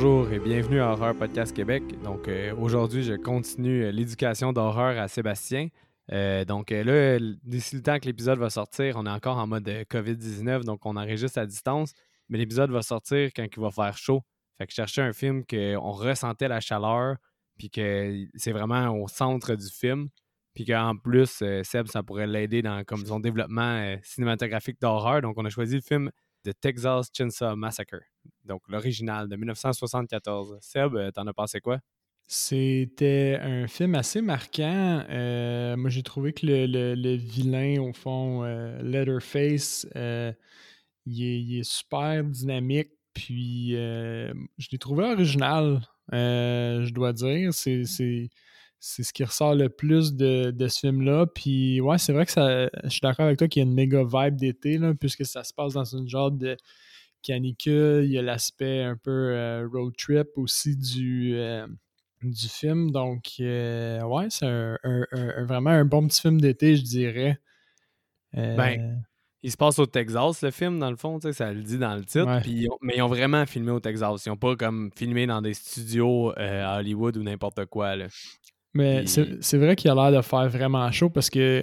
bonjour et bienvenue à Horreur Podcast Québec. Donc euh, aujourd'hui, je continue euh, l'éducation d'horreur à Sébastien. Euh, donc là, d'ici le temps que l'épisode va sortir, on est encore en mode COVID-19, donc on enregistre à distance, mais l'épisode va sortir quand il va faire chaud. Fait que je cherchais un film qu'on ressentait la chaleur, puis que c'est vraiment au centre du film, puis qu'en plus, Seb, ça pourrait l'aider dans comme son développement cinématographique d'horreur. Donc on a choisi le film The Texas Chainsaw Massacre donc l'original de 1974. Seb, euh, t'en as pensé quoi? C'était un film assez marquant. Euh, moi, j'ai trouvé que le, vilain, au fond, euh, Letterface, il est, super dynamique. Puis, je l'ai trouvé original, je dois dire. C'est ce qui ressort le plus de, ce film-là. Puis, ouais, c'est vrai que ça, je suis d'accord avec toi qu'il y a une méga vibe d'été, puisque ça se passe dans une genre de canicule, il y a l'aspect un peu euh, road trip aussi du, euh, du film. Donc, euh, ouais, c'est vraiment un bon petit film d'été, je dirais. Ben, il se passe au Texas, le film, dans le fond, ça le dit dans le titre. mais ils ont vraiment filmé au Texas. Ils n'ont pas comme filmé dans des studios à Hollywood ou n'importe quoi. Là. Mais c'est vrai qu'il a l'air de faire vraiment chaud parce que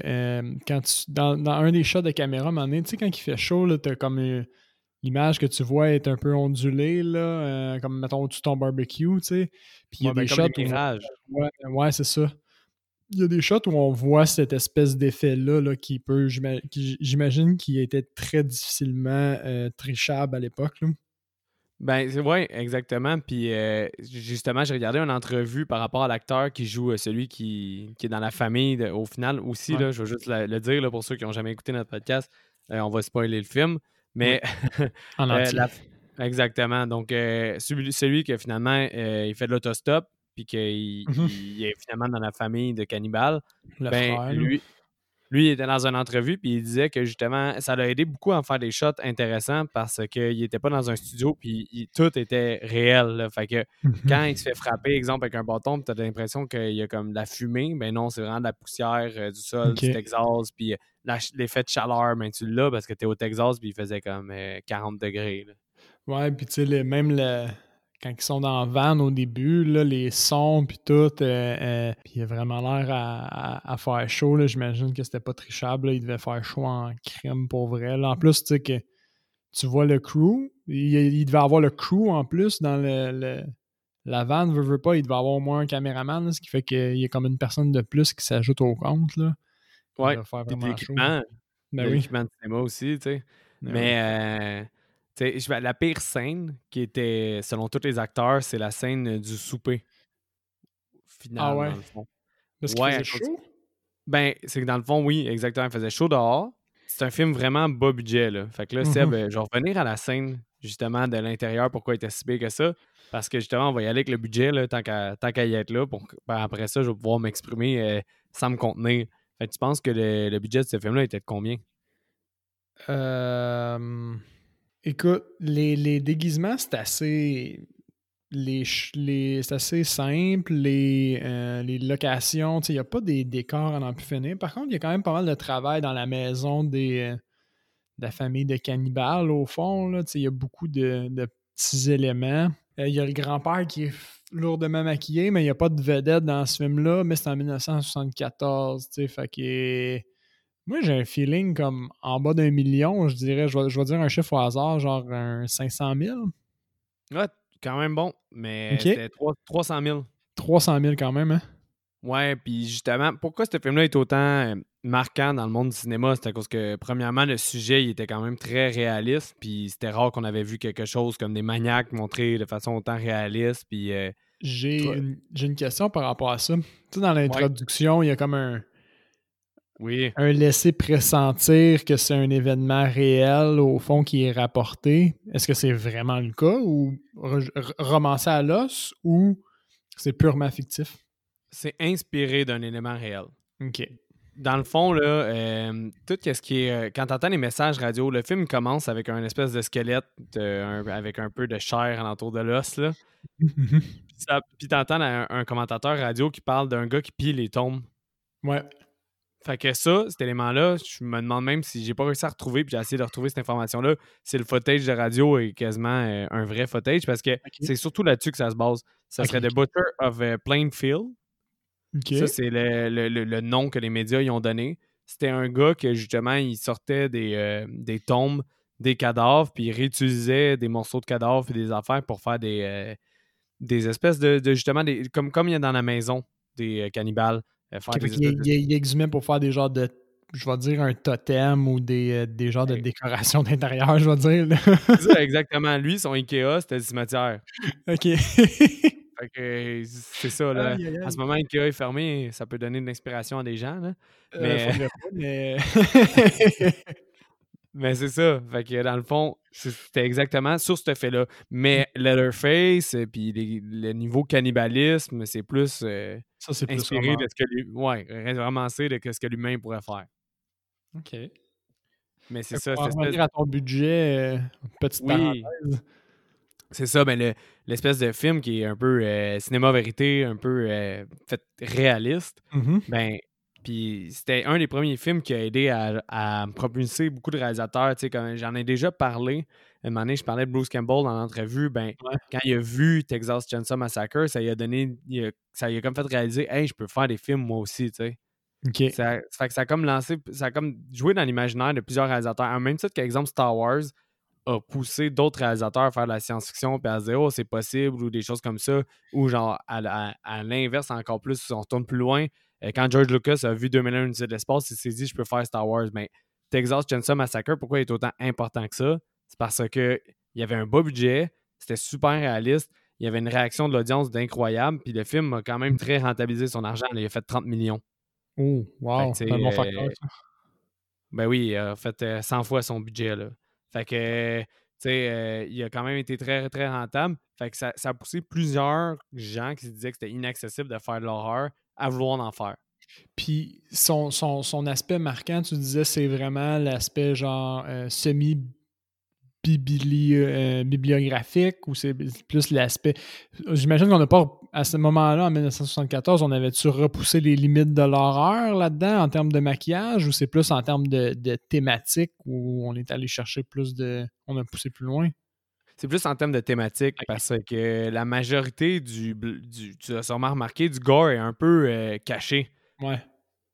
quand dans, un des shots de caméra, tu sais, quand il fait chaud, tu comme l'image que tu vois est un peu ondulée, là, euh, comme mettons au-dessus de ton barbecue, tu sais. Puis il y a des ben, shots. Où... Ouais, c'est ça. Il y a des shots où on voit cette espèce d'effet-là là, qui peut, j'imagine, qui était très difficilement euh, trichable à l'époque. Ben, oui, exactement. Puis euh, justement, j'ai regardé une entrevue par rapport à l'acteur qui joue celui qui, est dans la famille au final aussi. Là, je veux juste le, dire pour ceux qui n'ont jamais écouté notre podcast. on va spoiler le film. Mais en euh, exactement. Donc, euh, celui, celui que finalement, euh, il fait de l'autostop, puis qu'il mhm. est finalement dans la famille de cannibales, ben, lui, lui, il était dans une entrevue, puis il disait que justement, ça l'a aidé beaucoup à faire des shots intéressants parce qu'il n'était pas dans un studio, puis tout était réel. Fait que mhm. quand il se fait frapper, exemple, avec un bâton, tu as l'impression qu'il y a comme de la fumée. Ben non, c'est vraiment de la poussière du sol, du Texas, puis l'effet de chaleur, ben, tu l'as parce que tu es au Texas puis il faisait comme 40 euh, degrés. Ouais, puis tu sais, même le, quand ils sont dans la van au début, là, les sons puis tout, euh, euh, puis il a vraiment l'air à, faire chaud. J'imagine que c'était pas trichable. Il devait faire chaud en crème pour vrai. En plus, tu sais que tu vois le crew. Il, devait avoir le crew en plus dans le, la van, veut, veut pas, il devait avoir au moins un caméraman, ce qui fait qu'il y a comme une personne de plus qui s'ajoute au compte. Là. Ouais, puis l'équipement. Ben l'équipement de cinéma aussi, tu sais. Ben mais, euh, la pire scène qui était, selon tous les acteurs, c'est la scène du souper. Final, ah ouais? dans le fond. Parce qu'il faisait chaud? Ben, c'est que dans le fond, oui, exactement. Il faisait chaud dehors. C'est un film vraiment bas budget, là. Fait que là, Seb, mm-hmm. je vais revenir à la scène, justement, de l'intérieur, pourquoi il était si big que ça. Parce que, justement, on va y aller avec le budget, là, tant qu'à y être là. Pour, ben, après ça, je vais pouvoir m'exprimer euh, sans me contenir tu penses que le, budget de ce film-là était de combien? Euh, écoute, les, déguisements, c'est assez. Les, c'est assez simple. Les, euh, les locations, il n'y a pas des décors à n'en plus. Par contre, il y a quand même pas mal de travail dans la maison des, euh, de la famille de cannibales, au fond. Il y a beaucoup de, petits éléments. Il y a le grand-père qui est lourdement maquillé, mais il n'y a pas de vedette dans ce film-là, mais c'est en 1974, tu sais, fait que... Moi, j'ai un feeling comme en bas d'un million, je dirais, je vais, dire un chiffre au hasard, genre un 500 000. Ouais, quand même bon, mais c'était 300 000. 300 000 quand même, hein? Ouais, puis justement, pourquoi ce film-là est autant euh, marquant dans le monde du cinéma? C'est à cause que, premièrement, le sujet, il était quand même très réaliste, puis c'était rare qu'on avait vu quelque chose comme des maniaques montrés de façon autant réaliste, puis... Euh, j'ai une, question par rapport à ça. Tu sais, dans l'introduction, il y a comme un... Oui. Un laisser pressentir que c'est un événement réel, au fond, qui est rapporté. Est-ce que c'est vraiment le cas, ou romancé à l'os, ou c'est purement fictif? c'est inspiré d'un élément réel. OK. Dans le fond, là, euh, tout ce qui est. Euh, quand tu entends les messages radio, le film commence avec un espèce de squelette avec un peu de chair alentour de l'os. là. puis tu entends un, commentateur radio qui parle d'un gars qui pille les tombes. Ouais. Fait que ça, cet élément-là, je me demande même si j'ai pas réussi à retrouver, puis j'ai essayé de retrouver cette information-là, si le footage de radio est quasiment euh, un vrai footage, parce que c'est surtout là-dessus que ça se base. Ça serait The Butcher of euh, Plainfield. Ça, c'est le, nom que les médias y ont donné. C'était un gars que justement, il sortait des, euh, des tombes, des cadavres, puis il réutilisait des morceaux de cadavres et des affaires pour faire des, des espèces de, justement, des, comme, comme il y a dans la maison des cannibales. Euh, il, exhumait pour faire des genres de, je vais dire, un totem ou des, euh, des genres de décoration d'intérieur, je vais dire. exactement. Lui, son Ikea, c'était le cimetière. OK. c'est ça, là. À ce moment, Ikea est fermé, ça peut donner de l'inspiration à des gens, là. Euh, mais... Mais c'est ça. Fait que dans le fond, c'était exactement sur ce fait-là. Mais mm. Leatherface, puis le niveau cannibalisme, c'est plus, euh, ça, c'est inspiré de ce que lui, ouais, vraiment c'est de ce que l'humain pourrait faire. OK. Mais c'est ça. Pour revenir à ton budget, euh, petite oui. C'est ça, ben l'espèce de film qui est un peu euh, cinéma vérité, un peu fait réaliste, mm-hmm. ben puis c'était un des premiers films qui a aidé à, propulser beaucoup de réalisateurs. j'en ai déjà parlé. Une année, je parlais de Bruce Campbell dans l'entrevue. Ben, Quand il a vu Texas Chainsaw Massacre, ça lui a donné. ça lui a comme fait réaliser Hey, je peux faire des films moi aussi. sais. Ça, fait que ça a comme lancé. Ça a comme joué dans l'imaginaire de plusieurs réalisateurs. En même titre qu'exemple, Star Wars a poussé d'autres réalisateurs à faire de la science-fiction puis à se dire oh, c'est possible ou des choses comme ça. Ou genre à, à l'inverse encore plus, on retourne plus loin quand George Lucas a vu 2001 de l'espace, il s'est dit je peux faire Star Wars. Mais Texas Chainsaw Massacre, pourquoi il est autant important que ça? C'est parce qu'il y avait un bas budget, c'était super réaliste, il y avait une réaction de l'audience d'incroyable, puis le film a quand même très rentabilisé son argent. il a fait 30 millions. Oh, wow, c'est un bon facteur. Euh, ben oui, il a fait 100 euh, fois son budget. Là. Fait que, tu sais, il a quand même été très, très rentable. Fait que ça, ça a poussé plusieurs gens qui se disaient que c'était inaccessible de faire de l'horreur à vouloir en faire. Puis son, son, aspect marquant, tu disais, c'est vraiment l'aspect genre euh, semi euh, bibliographique ou c'est plus l'aspect. J'imagine qu'on n'a pas, à ce moment-là, en 1974, on avait-tu repoussé les limites de l'horreur là-dedans en termes de maquillage ou c'est plus en termes de, de thématique où on est allé chercher plus de. On a poussé plus loin? C'est plus en termes de thématique parce que la majorité du, du tu as sûrement remarqué, du gore est un peu euh, caché. Ouais.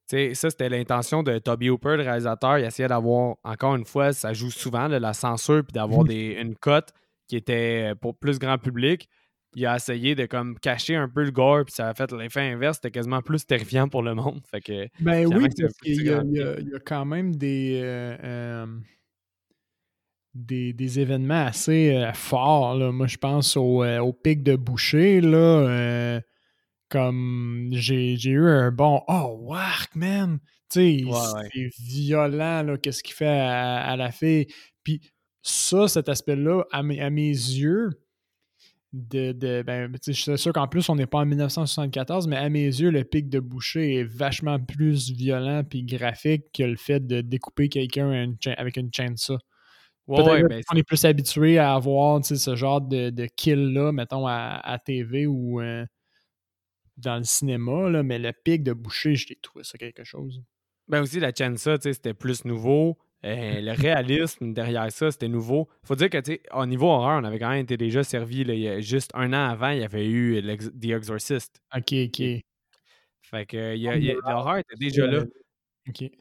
sais, ça, c'était l'intention de Toby Hooper, le réalisateur. Il essayait d'avoir, encore une fois, ça joue souvent de la censure puis d'avoir mhm. une cote qui était euh, pour plus grand public. Il a essayé de comme cacher un peu le gore, puis ça a fait l'effet inverse. C'était quasiment plus terrifiant pour le monde. Fait que, ben oui, parce qu'il y, a quand même des. Euh, des, événements assez euh, forts. Moi, je pense au, euh, pic de Boucher. Là, euh, comme j'ai eu un bon Oh, wark, man! Tu sais, c'est violent, qu'est-ce qu'il fait à, la fille. Puis ça, cet aspect-là, à, mes, yeux, de, de ben, je suis sûr qu'en plus, on n'est pas en 1974, mais à mes yeux, le pic de Boucher est vachement plus violent puis graphique que le fait de découper quelqu'un avec une chaîne ça. Ben, on est plus habitué à avoir ce genre de, de kill-là, mettons, à, TV ou euh, dans le cinéma, là, mais le pic de boucher, je l'ai trouvé ça quelque chose. Ben aussi, la ça, c'était plus nouveau. Euh, le réalisme derrière ça, c'était nouveau. Faut dire que, tu au niveau horreur, on avait quand même été déjà servi. Là, juste un an avant, il y avait eu The Exorcist. OK, OK. Fait que l'horreur était déjà là. OK.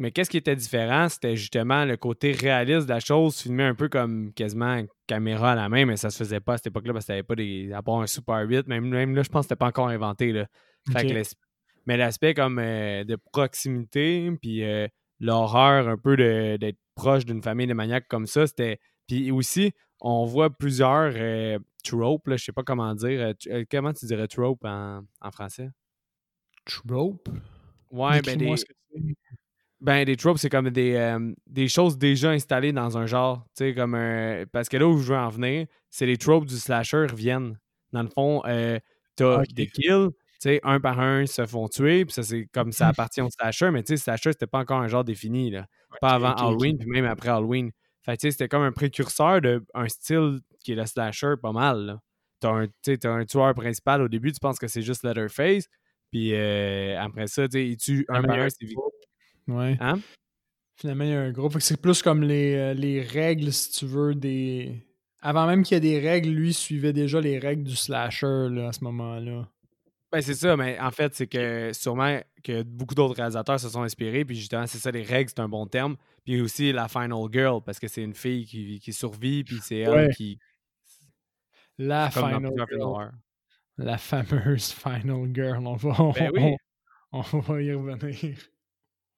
Mais qu'est-ce qui était différent? C'était justement le côté réaliste de la chose, filmé un peu comme quasiment caméra à la main, mais ça se faisait pas à cette époque-là parce que avait pas des. à part un Super 8, même, même là, je pense que c'était pas encore inventé. Là. mais l'aspect comme euh, de proximité, puis euh, l'horreur un peu d'être proche d'une famille de maniaques comme ça, c'était. Puis aussi, on voit plusieurs euh, tropes, là, je sais pas comment dire. comment tu dirais trope en, français? Trope? Ouais, ben des. Ben, des tropes, c'est comme des, euh, des choses déjà installées dans un genre. Tu sais, comme un. Parce que là où je veux en venir, c'est les tropes du slasher reviennent. Dans le fond, euh, t'as des kills, tu sais, un par un se font tuer, puis ça, c'est comme ça appartient au slasher, mais tu sais, slasher, c'était pas encore un genre défini, là. Pas avant Halloween, puis même après Halloween. Fait tu sais, c'était comme un précurseur d'un style qui est le slasher pas mal, là. T'as un, as un tueur principal au début, tu penses que c'est juste Leatherface, Puis euh, après ça, tu sais, il tue un par un victimes. Ouais. Hein? Finalement, il y a un groupe. C'est plus comme les, euh, les règles, si tu veux, des. Avant même qu'il y ait des règles, lui suivait déjà les règles du slasher là, à ce moment-là. Ben, c'est ça, mais en fait, c'est que sûrement que beaucoup d'autres réalisateurs se sont inspirés, puis justement, c'est ça, les règles, c'est un bon terme. Puis aussi la Final Girl, parce que c'est une fille qui, qui survit, puis c'est elle Ouais. qui. La Final Girl. La fameuse Final Girl. On va, Ben oui. on, on va y revenir.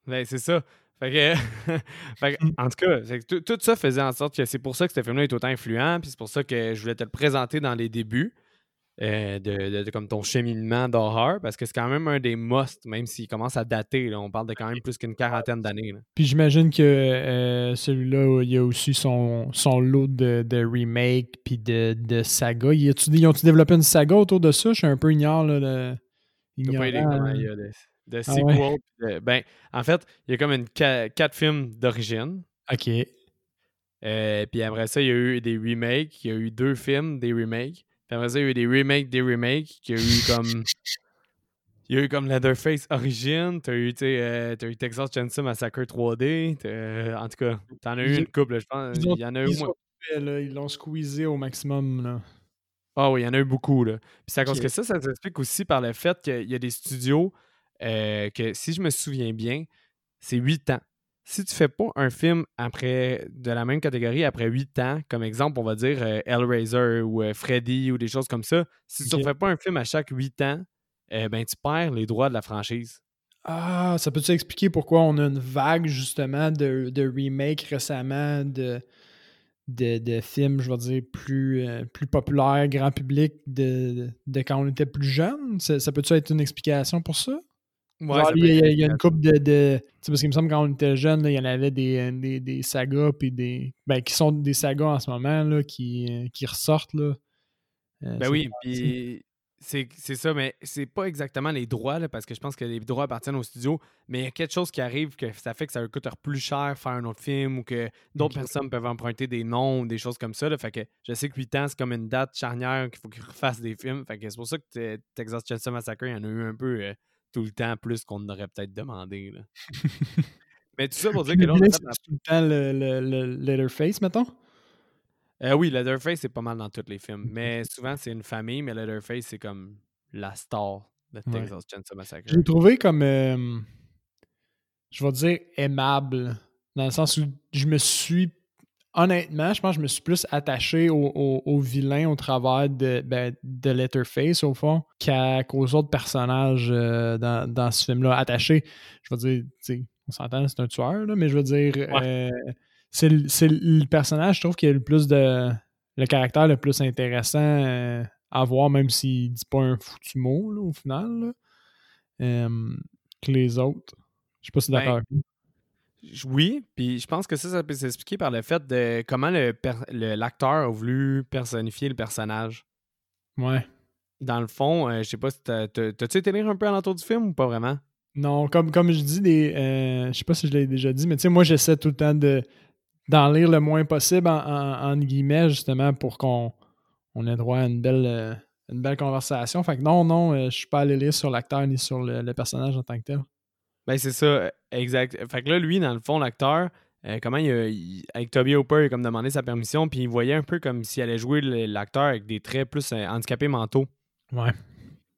Ben, c'est ça. Fait que, fait que, en tout cas, que tout, ça faisait en sorte que c'est pour ça que ce film-là est autant influent, puis c'est pour ça que je voulais te le présenter dans les débuts euh, de, de- de- comme ton cheminement d'horreur, parce que c'est quand même un des musts, même s'il commence à dater. là. on parle de quand même plus qu'une quarantaine d'années. Puis j'imagine que euh, celui-là, il y a aussi son, son lot de, de remake puis de, de saga. Ils ont-tu développé une saga autour de ça? Je suis un peu ignore. Là, pas aider ignorant, comment là. il y a de, de Ah ouais? de- ben, en fait, il y a comme une quatre films d'origine. OK. Euh, puis après ça, il y a eu des remakes. Il y a eu deux films, des remakes. Puis après ça, il y a eu des remakes, des remakes. Il y a eu comme. Il y a eu comme Leatherface Origin. T'as eu, euh, t'as eu Texas Chainsaw Massacre 3D. t'as- euh, en tout cas, t'en as eu une couple, je pense. Il y en a eu moins. ont fait, là, Ils l'ont squeezé au maximum. Là. Ah oui, il y en a eu beaucoup. Là. Puis c'est à cause Ok. que ça, ça s'explique aussi par le fait qu'il y a des studios euh, que, si je me souviens bien, c'est 8 ans. Si tu fais pas un film après de la même catégorie après 8 ans, comme exemple, on va dire euh, Hellraiser ou euh, Freddy ou des choses comme ça, si tu ne fais pas un film à chaque 8 ans, euh, ben tu perds les droits de la franchise. Ah, ça peut-tu expliquer pourquoi on a une vague justement de, de remake récemment de, de, de films, je vais dire, plus, euh, plus populaires, grand public, de, de quand on était plus jeune? Ça, ça peut-tu être une explication pour ça? Ouais, Genre, il, y a, être il y a une couple de. de tu sais, parce qu'il me semble quand on était jeune, il y en avait des, des, des sagas puis des. Ben, qui sont des sagas en ce moment là, qui, euh, qui ressortent. Là. Euh, Ben oui, puis c'est ça, mais c'est pas exactement les droits, là, parce que je pense que les droits appartiennent au studio, mais il y a quelque chose qui arrive que ça fait que ça coûte plus cher faire un autre film ou que d'autres personnes peuvent emprunter des noms ou des choses comme ça. Là, fait que je sais que 8 ans, c'est comme une date charnière qu'il faut qu'ils refassent des films. Fait que c'est pour ça que te- Texas Chainsaw Massacre, il y en a eu un peu euh, tout le temps plus qu'on aurait peut-être demandé. Là. mais tout ça pour dire que là, on a fait tout le temps le, le, le Letterface, mettons? Euh, oui, Leatherface, c'est pas mal dans tous les films. Mais souvent, c'est une famille, mais Leatherface, c'est comme la star de Ouais. Texas Chainsaw Massacre. Je l'ai trouvé comme. euh, je vais dire aimable. Dans le sens où je me suis. Honnêtement, je pense que je me suis plus attaché au, au- au vilain au travers de, ben, de Letterface, au fond, qu'aux autres personnages euh, dans, dans ce film-là. Attaché, je veux dire, on s'entend, c'est un tueur, là, mais je veux dire, euh, c'est le- personnage, je trouve, qui a le plus de. le caractère le plus intéressant euh, à voir, même s'il dit pas un foutu mot, là, au final. là que les autres. Je sais pas si Ben, d'accord. Oui, puis je pense que ça, ça peut s'expliquer par le fait de comment le per- le- l'acteur a voulu personnifier le personnage. Ouais. Dans le fond, euh, je sais pas si t'as- t'as- t'as-tu été lire un peu alentour du film ou pas vraiment? Non, comme, comme je dis, des, euh, je sais pas si je l'ai déjà dit, mais tu sais, moi, j'essaie tout le temps de d'en lire le moins possible en, en, en guillemets, justement, pour qu'on on ait droit à une belle, euh, une belle conversation. Fait que non, non, je suis pas allé lire sur l'acteur ni sur le, le personnage en tant que tel. Ben c'est ça, exact. Fait que là, lui, dans le fond, l'acteur, euh, comment il, a- il- avec Toby Hooper, il a comme demandé sa permission, puis il voyait un peu comme s'il allait jouer l'acteur avec des traits plus euh, handicapés mentaux. Ouais.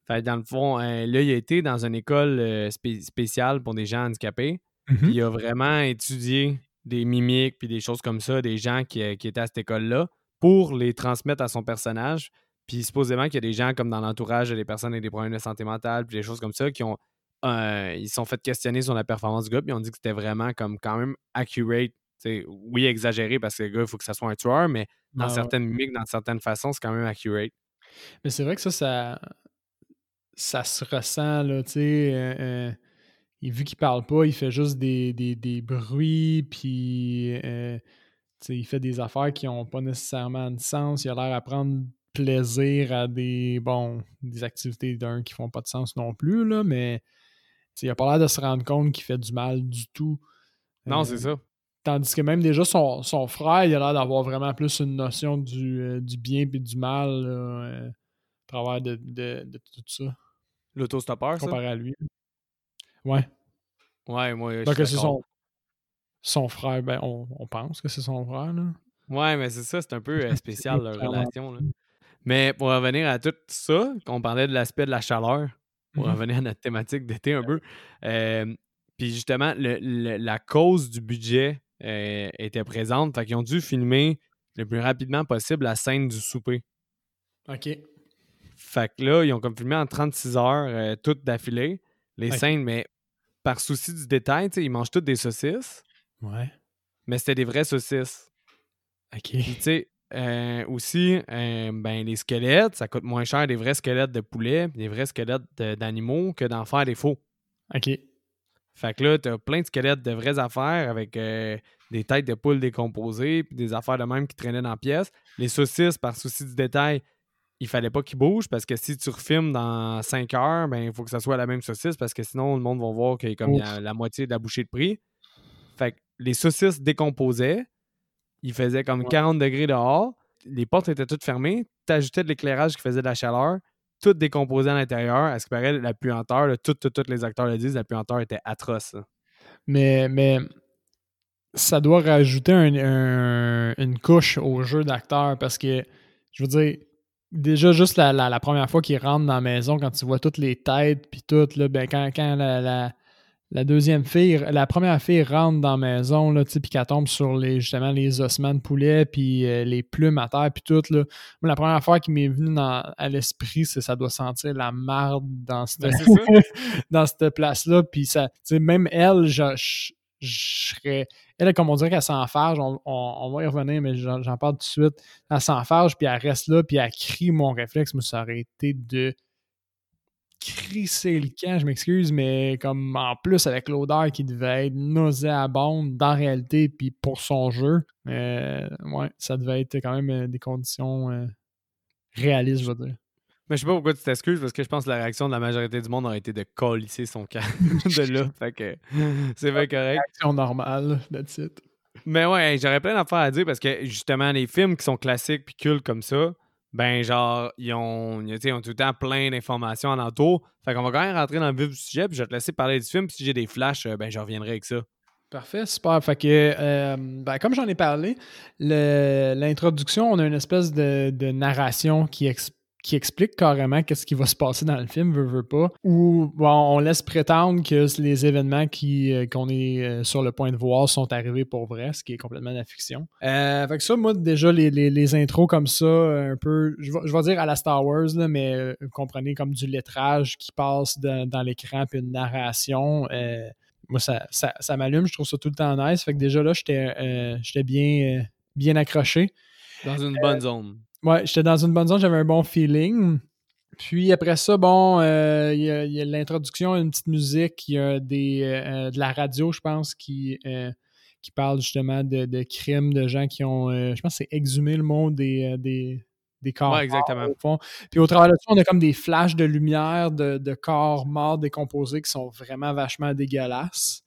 Fait que dans le fond, euh, là, il a été dans une école spé- spéciale pour des gens handicapés. Mhm. Puis il a vraiment étudié des mimiques puis des choses comme ça, des gens qui, qui étaient à cette école-là, pour les transmettre à son personnage. Puis supposément qu'il y a des gens comme dans l'entourage des personnes avec des problèmes de santé mentale, puis des choses comme ça, qui ont euh, ils sont fait questionner sur la performance du gars, puis ils ont dit que c'était vraiment comme quand même accurate. T'sais, oui, exagéré parce que le gars, il faut que ça soit un tueur, mais dans ouais. certaines mimiques, dans certaines façons, c'est quand même accurate. Mais c'est vrai que ça, ça, ça se ressent, là, tu sais. euh, euh, et vu qu'il parle pas, il fait juste des, des, des bruits, puis euh, il fait des affaires qui ont pas nécessairement de sens. Il a l'air à prendre plaisir à des, bon, des activités d'un qui font pas de sens non plus, là, mais tu sais, il a pas l'air de se rendre compte qu'il fait du mal du tout. Non, Euh, c'est ça. Tandis que même déjà son, son frère, il a l'air d'avoir vraiment plus une notion du, euh, du bien et du mal là, euh, à travers de, de- de tout ça. L'autostoppeur, ça? comparé à lui. Ouais. Ouais, moi, je Donc, c'est son, son frère. Ben, on, on pense que c'est son frère, là. Ouais, mais c'est ça, c'est un peu spécial, leur relation. Là. Mais pour revenir à tout ça, qu'on parlait de l'aspect de la chaleur, pour Mhm. revenir à notre thématique d'été un peu, euh, puis justement, le- le- la cause du budget euh, était présente, fait qu'ils ont dû filmer le plus rapidement possible la scène du souper. OK. Fait que là, ils ont comme filmé en 36 heures, euh, toutes d'affilée, les scènes, mais par souci du détail, tu sais, ils mangent toutes des saucisses, Ouais. mais c'était des vraies saucisses. OK. Tu sais, euh, aussi, euh, ben, les squelettes, ça coûte moins cher des vrais squelettes de poulet, des vrais squelettes de- d'animaux que d'en faire des faux. OK. Fait que là, t'as plein de squelettes de vraies affaires avec euh, des têtes de poules décomposées, puis des affaires de même qui traînaient dans la pièce. Les saucisses, par souci du détail, il fallait pas qu'ils bougent parce que si tu refilmes dans 5 heures, ben il faut que ça soit la même saucisse parce que sinon le monde va voir qu'il y a comme il y a la moitié de la bouchée de prix. Fait que les saucisses décomposaient, il faisait comme Ouais. 40 degrés dehors, les portes étaient toutes fermées, t'ajoutais de l'éclairage qui faisait de la chaleur, tout décomposé à l'intérieur. À ce qui paraît, la puanteur, là, tout- tout- tous les acteurs le disent, la puanteur était atroce. là. Mais, mais ça doit rajouter un- un- une couche au jeu d'acteur parce que, je veux dire, déjà juste la, la- la première fois qu'ils rentrent dans la maison, quand tu vois toutes les têtes puis tout, là, ben quand, quand la, la- la deuxième fille, la première fille rentre dans la maison, là, puis qu'elle tombe sur les, justement les ossements de poulet puis euh, les plumes à terre puis tout, là. Moi, la première fois qui m'est venue dans- à l'esprit, c'est ça doit sentir la marde dans cette, Ben, dans cette place-là. Puis ça, tu sais, même elle, je, serais. Elle, comme on dirait qu'elle s'enfarge, on, on- on va y revenir, mais j'en parle tout de suite. Elle s'enfarge, puis elle reste là, puis elle crie. Mon réflexe, moi, ça aurait été de crisser le camp, je m'excuse, mais comme en plus avec l'odeur qui devait être nauséabonde dans la réalité, puis pour son jeu, euh, ouais, ça devait être quand même euh, des conditions euh, réalistes, je veux dire. Mais je sais pas pourquoi tu t'excuses parce que je pense que la réaction de la majorité du monde aurait été de colisser son camp de là. Fait que c'est bien correct. Action normale, that's it. Mais ouais, j'aurais plein d'affaires à dire parce que justement, les films qui sont classiques puis cultes comme ça, ben genre, ils ont, ont tout le temps plein d'informations alentour. Fait qu'on va quand même rentrer dans le vif du sujet puis je vais te laisser parler du film. Puis si j'ai des flashs, euh, ben je reviendrai avec ça. Parfait, super. Fait que, euh, ben, comme j'en ai parlé, l'introduction, on a une espèce de, de narration qui, ex- qui explique carrément qu'est-ce qui va se passer dans le film, veut, veut pas, ou bon, on laisse prétendre que les événements qui, euh, qu'on est euh, sur le point de voir sont arrivés pour vrai, ce qui est complètement de la fiction. Euh, fait que ça, moi, déjà, les, les- les intros comme ça, un peu, je vais, je vais dire à la Star Wars, là, mais vous comprenez comme du lettrage qui passe dans, dans l'écran, puis une narration. euh, moi, ça, ça, ça m'allume, je trouve ça tout le temps nice. Fait que déjà là, j'étais euh, j'étais bien, bien accroché. Dans une bonne zone. Ouais, j'étais dans une bonne zone, j'avais un bon feeling. Puis après ça, bon, euh, il y a, l'introduction, une petite musique, il y a des, euh, de la radio, je pense, qui, euh, qui parle justement de, de crimes, de gens qui ont, je pense c'est exhumé le monde des, des, des corps Ouais, exactement. morts, au fond. Puis au travers de ça, on a comme des flashs de lumière de, de corps morts décomposés qui sont vraiment vachement dégueulasses.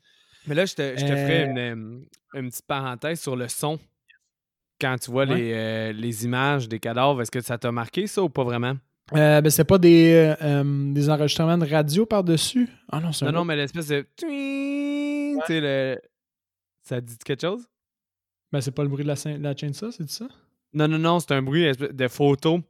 Mais là, je te, je te ferai une, une petite parenthèse sur le son. Quand tu vois Ouais. les, euh, les images des cadavres, est-ce que ça t'a marqué ça ou pas vraiment? Euh, ben, c'est pas des, euh, des enregistrements de radio par-dessus? Ah non, c'est Non, non, autre. mais l'espèce de. Tu sais, le. Ça dit quelque chose? Ben, c'est pas le bruit de la, la chainsaw, c'est ça? Non, non, non, c'est un bruit de photo.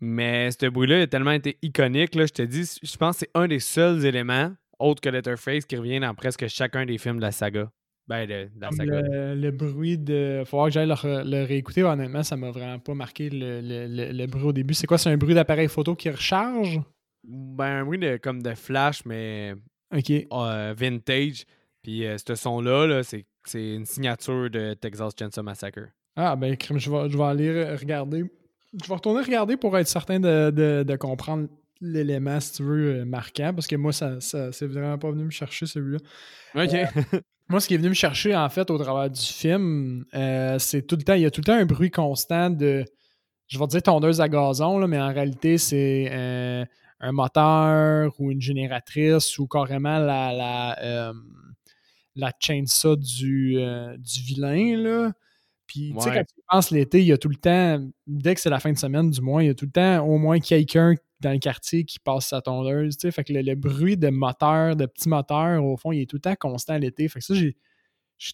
Mais ce bruit-là a tellement été iconique. Là, je te dis, je pense que c'est un des seuls éléments, autres que Letterface, qui revient dans presque chacun des films de la saga. Ben, le, le bruit de. Faut voir que j'aille le, réécouter. Honnêtement, ça m'a vraiment pas marqué le, le- le- le bruit au début. C'est quoi? C'est un bruit d'appareil photo qui recharge? Ben, un bruit de, comme de flash, mais Ok. euh, vintage. Puis euh, ce son-là, là, c'est, c'est une signature de Texas Chainsaw Massacre. Ah, ben, je vais, je vais aller re- regarder. Je vais retourner regarder pour être certain de, de- de comprendre l'élément, si tu veux, euh, marquant. Parce que moi, ça, ça c'est vraiment pas venu me chercher celui-là. OK. Moi, ce qui est venu me chercher, en fait, au travers du film, euh, c'est tout le temps, il y a tout le temps un bruit constant de, je vais dire tondeuse à gazon, là, mais en réalité, c'est euh, un moteur ou une génératrice ou carrément la, la, euh, la chainsaw du, euh, du vilain, là. Puis, tu sais, quand tu penses l'été, il y a tout le temps, dès que c'est la fin de semaine, du moins, il y a tout le temps au moins quelqu'un dans le quartier qui passe sa tondeuse. Fait que le, bruit de moteur, de petits moteurs, au fond, il est tout le temps constant l'été. Fait que ça, j'ai,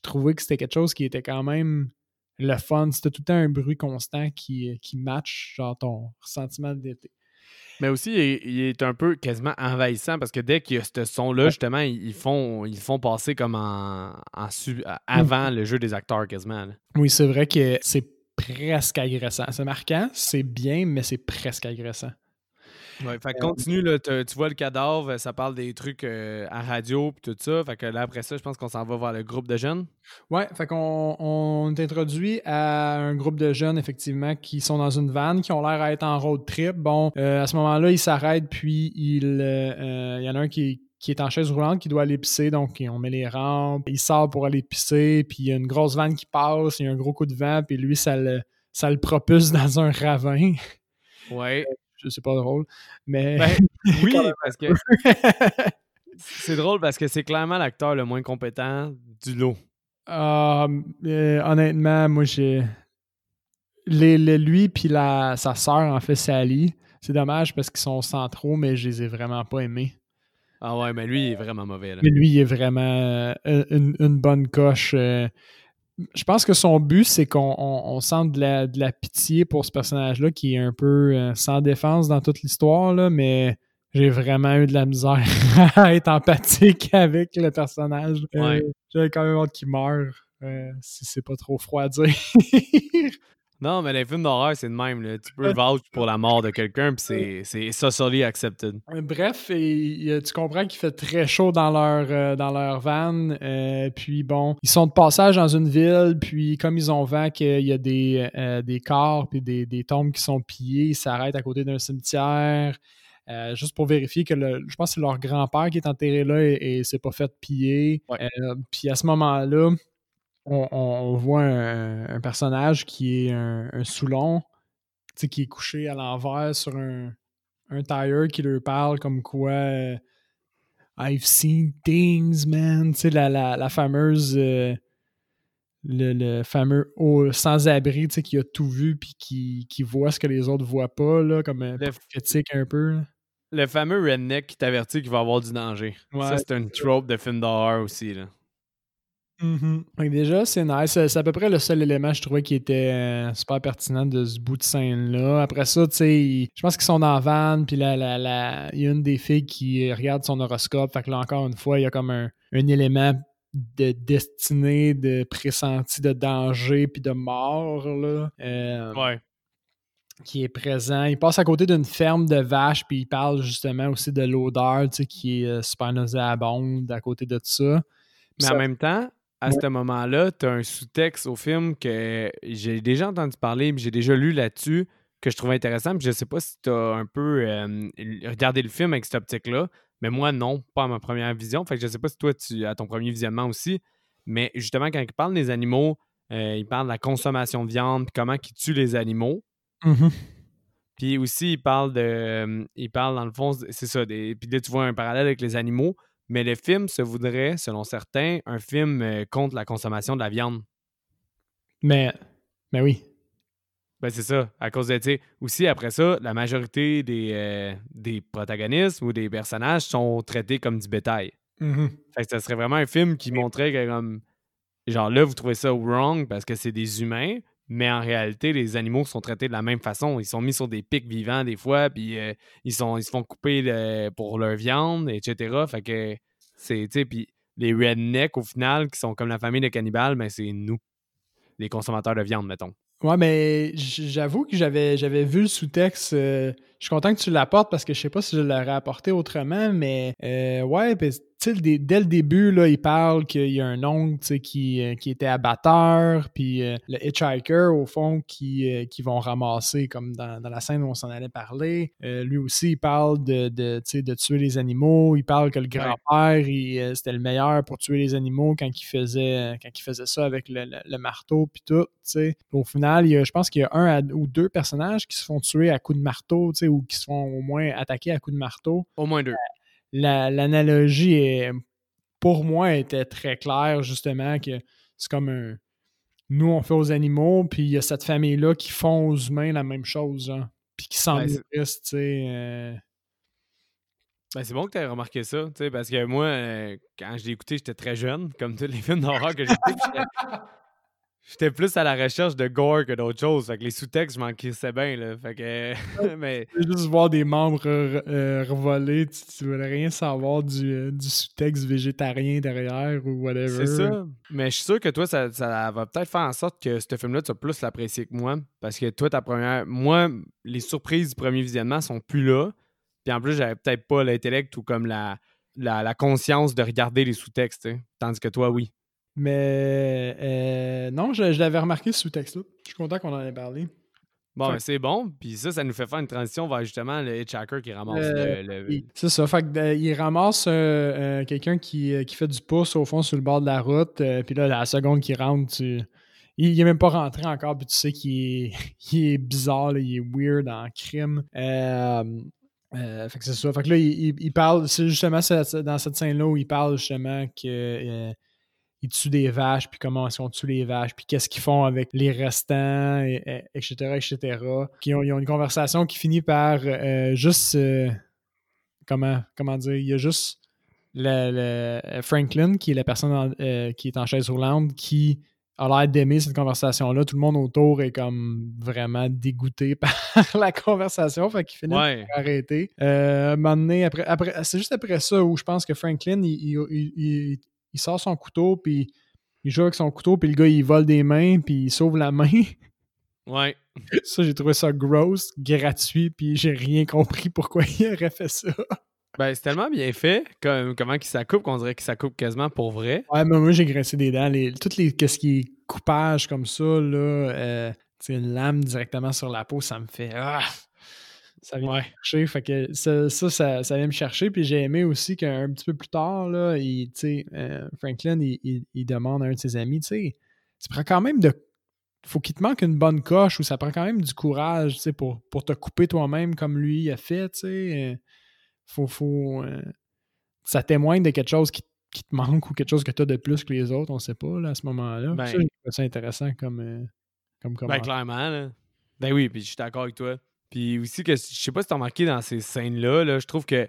trouvé que c'était quelque chose qui était quand même le fun. C'était tout le temps un bruit constant qui, qui match genre ton ressentiment d'été. Mais aussi, il est, un peu quasiment envahissant parce que dès qu'il y a ce son-là, justement, ils font, ils font passer comme en, avant le jeu des acteurs quasiment. Oui, c'est vrai que c'est presque agressant. C'est marquant, c'est bien, mais c'est presque agressant. Ouais, fait continue, là, tu vois le cadavre, ça parle des trucs euh, à radio et tout ça. Fait que là, après ça, je pense qu'on s'en va voir le groupe de jeunes. Ouais, fait qu'on on introduit à un groupe de jeunes, effectivement, qui sont dans une vanne, qui ont l'air à être en road trip. Bon, euh, à ce moment-là, ils s'arrêtent, puis il, euh, y en a un qui, est en chaise roulante, qui doit aller pisser, donc on met les rampes, il sort pour aller pisser, puis il y a une grosse vanne qui passe, il y a un gros coup de vent, puis lui, ça le, ça le propulse dans un ravin. Ouais c'est pas drôle. Mais. Ben, oui, parce que. c'est drôle parce que c'est clairement l'acteur le moins compétent du lot. Ah, honnêtement, moi, j'ai. Les, lui puis sa sœur, en fait, Sally, c'est dommage parce qu'ils sont centraux, mais je les ai vraiment pas aimés. Ah ouais, mais lui, il est vraiment mauvais. Mais lui, il est vraiment euh, une, bonne coche. Euh, je pense que son but, c'est qu'on sente de la, pitié pour ce personnage-là qui est un peu euh, sans défense dans toute l'histoire, mais j'ai vraiment eu de la misère à être empathique avec le personnage. Euh, j'avais quand même hâte qu'il meure, euh, si c'est pas trop froid à dire. Non, mais les films d'horreur, c'est le même. Tu peux vouch pour la mort de quelqu'un, puis c'est socially accepted. Bref, tu comprends qu'il fait très chaud dans leur, euh, dans leur van. Euh, puis bon, ils sont de passage dans une ville, puis comme ils ont vent qu'il y a des, euh, des corps puis des, des, tombes qui sont pillées, ils s'arrêtent à côté d'un cimetière. juste pour vérifier que le, je pense que c'est leur grand-père qui est enterré là et, et s'est pas fait piller. puis à ce moment-là, on, voit un, personnage qui est un, un Soulon, qui est couché à l'envers sur un, un tire qui lui parle comme quoi euh, I've seen things, man. Tu sais, la, la, fameuse. Euh, le, fameux sans-abri qui a tout vu puis qui, qui, voit ce que les autres voient pas, là, comme un critique un peu. Le fameux redneck qui t'avertit qu'il va avoir du danger. Ça, c'est un trope de film d'horreur aussi. Là. Mm-hmm. déjà, c'est nice. C'est à peu près le seul élément, je trouvais, qui était euh, super pertinent de ce bout de scène-là. Après ça, tu sais, je pense qu'ils sont dans la van, puis la, la, il y a une des filles qui regarde son horoscope. Fait que là, encore une fois, il y a comme un, élément de destinée, de pressenti de danger, puis de mort, là. Euh, ouais qui est présent. Il passe à côté d'une ferme de vaches, puis il parle justement aussi de l'odeur, tu sais, qui est euh, super nauséabonde à côté de tout ça. Mais en même temps, à ce moment-là, tu as un sous-texte au film que j'ai déjà entendu parler, j'ai déjà lu là-dessus, que je trouvais intéressant. Puis je sais pas si tu as un peu euh, regardé le film avec cette optique-là, mais moi, non, pas à ma première vision. Fait que je sais pas si toi, tu as ton premier visionnement aussi. Mais justement, quand il parle des animaux, euh, il parle de la consommation de viande, puis comment il tue les animaux. Mm-hmm. Puis aussi, il parle de. Euh, il parle dans le fond, c'est ça. Des, puis là, tu vois un parallèle avec les animaux. Mais le film se voudrait, selon certains, un film euh, contre la consommation de la viande. Mais, mais oui. Ben c'est ça. À cause de, tu aussi après ça, la majorité des, euh, des protagonistes ou des personnages sont traités comme du bétail. Mm-hmm. Fait que ça serait vraiment un film qui montrait que, comme, genre là, vous trouvez ça wrong parce que c'est des humains, mais en réalité, les animaux sont traités de la même façon. Ils sont mis sur des pics vivants des fois, puis euh, ils, sont, ils se font couper pour leur viande, etc. Fait que c'est, tu sais, puis les rednecks, au final, qui sont comme la famille de cannibales, ben c'est nous, les consommateurs de viande, mettons. Ouais, mais j'avoue que j'avais, j'avais vu le sous-texte. Euh, je suis content que tu l'apportes parce que je sais pas si je l'aurais apporté autrement, mais euh, ouais, ben, dès le début, là, il parle qu'il y a un oncle qui, euh, qui était abatteur, puis euh, le hitchhiker, au fond, qui, euh, qui vont ramasser, comme dans, la scène où on s'en allait parler. lui aussi, il parle de, de, de, tuer les animaux. Il parle que le grand-père, c'était le meilleur pour tuer les animaux quand il faisait, quand il faisait ça avec le, marteau, puis tout. Au final, je pense qu'il y a un ou deux personnages qui se font tuer à coups de marteau, ou qui se font au moins attaquer à coups de marteau. Au moins deux l'analogie est pour moi était très claire justement que c'est comme un nous on fait aux animaux puis il y a cette famille là qui font aux humains la même chose puis qui s'en Ben, nourrissent, tu sais. euh, Ben, c'est bon que tu aies remarqué ça, tu sais, parce que moi, euh, quand je l'ai écouté, j'étais très jeune, comme tous les films d'horreur que j'ai j'étais- plus à la recherche de gore que d'autres choses. Fait que les sous-textes, je m'en crissais bien, là. Fait que. mais. tu veux juste voir des membres euh, euh, revolés, tu, tu veux rien savoir du, euh, du sous-texte végétarien derrière ou whatever. C'est ça. Mais je suis sûr que toi, ça, ça va peut-être faire en sorte que ce film-là, tu vas plus l'apprécier que moi. Parce que toi, ta première. Moi, les surprises du premier visionnement sont plus là. Puis en plus, j'avais peut-être pas l'intellect ou comme la, la, la conscience de regarder les sous-textes. Tandis que toi, oui. Mais euh, non, je, je l'avais remarqué ce sous-texte-là. Je suis content qu'on en ait parlé. Bon, ben, c'est bon. Puis ça, ça nous fait faire une transition vers justement le hitchhiker qui ramasse Euh, le. C'est ça. Fait que, euh, il ramasse euh, quelqu'un qui, qui fait du pouce au fond sur le bord de la route. puis là, la seconde qu'il rentre, tu... il, il est même pas rentré encore. Puis tu sais qu'il est, il est bizarre, là, il est weird en crime. Fait que c'est ça. Fait que là, il, parle. C'est justement dans cette scène-là où il parle justement que. Ils tuent des vaches, puis comment est-ce qu'on tue les vaches, puis qu'est-ce qu'ils font avec les restants, et- et- etc., etc. Puis ils ont, ils ont une conversation qui finit par euh, juste... euh, comment, comment dire? Il y a juste le, le- Franklin, qui est la personne en- euh, qui est en chaise roulante, qui a l'air d'aimer cette conversation-là. Tout le monde autour est comme vraiment dégoûté par la conversation, fait qu'il finit Ouais. par arrêter. Euh, un moment donné, après, après, c'est juste après ça où je pense que Franklin, il, il- il- il- sort son couteau, puis il joue avec son couteau, puis le gars, il vole des mains, puis il sauve la main. Ouais. ça, j'ai trouvé ça gross, gratuit, puis j'ai rien compris pourquoi il aurait fait ça. Ben, c'est tellement bien fait, comme, comment qu'il s'accoupe, qu'on dirait qu'il s'accoupe quasiment pour vrai. Ouais, mais moi, j'ai graissé des dents. Les, toutes les, qu'est-ce qui est coupage comme ça, là, euh, une lame directement sur la peau, ça me fait. Ah! Ça vient me chercher. Fait que ça, ça, ça, ça vient me chercher. Puis j'ai aimé aussi qu'un petit peu plus tard, là, il, euh, Franklin, il, il- il demande à un de ses amis, tu sais, ça prend quand même de. Faut qu'il te manque une bonne coche ou ça prend quand même du courage, tu sais, pour, pour te couper toi-même comme lui a fait, tu sais. faut. faut euh, ça témoigne de quelque chose qui, qui te manque ou quelque chose que tu as de plus que les autres, on sait pas, là, à ce moment-là. Ben- ça, intéressant comme, euh, comme Ben, commentaire. clairement, là. Ben oui, puis je suis d'accord avec toi. Puis aussi, que je sais pas si t'as remarqué dans ces scènes-là, là, je trouve que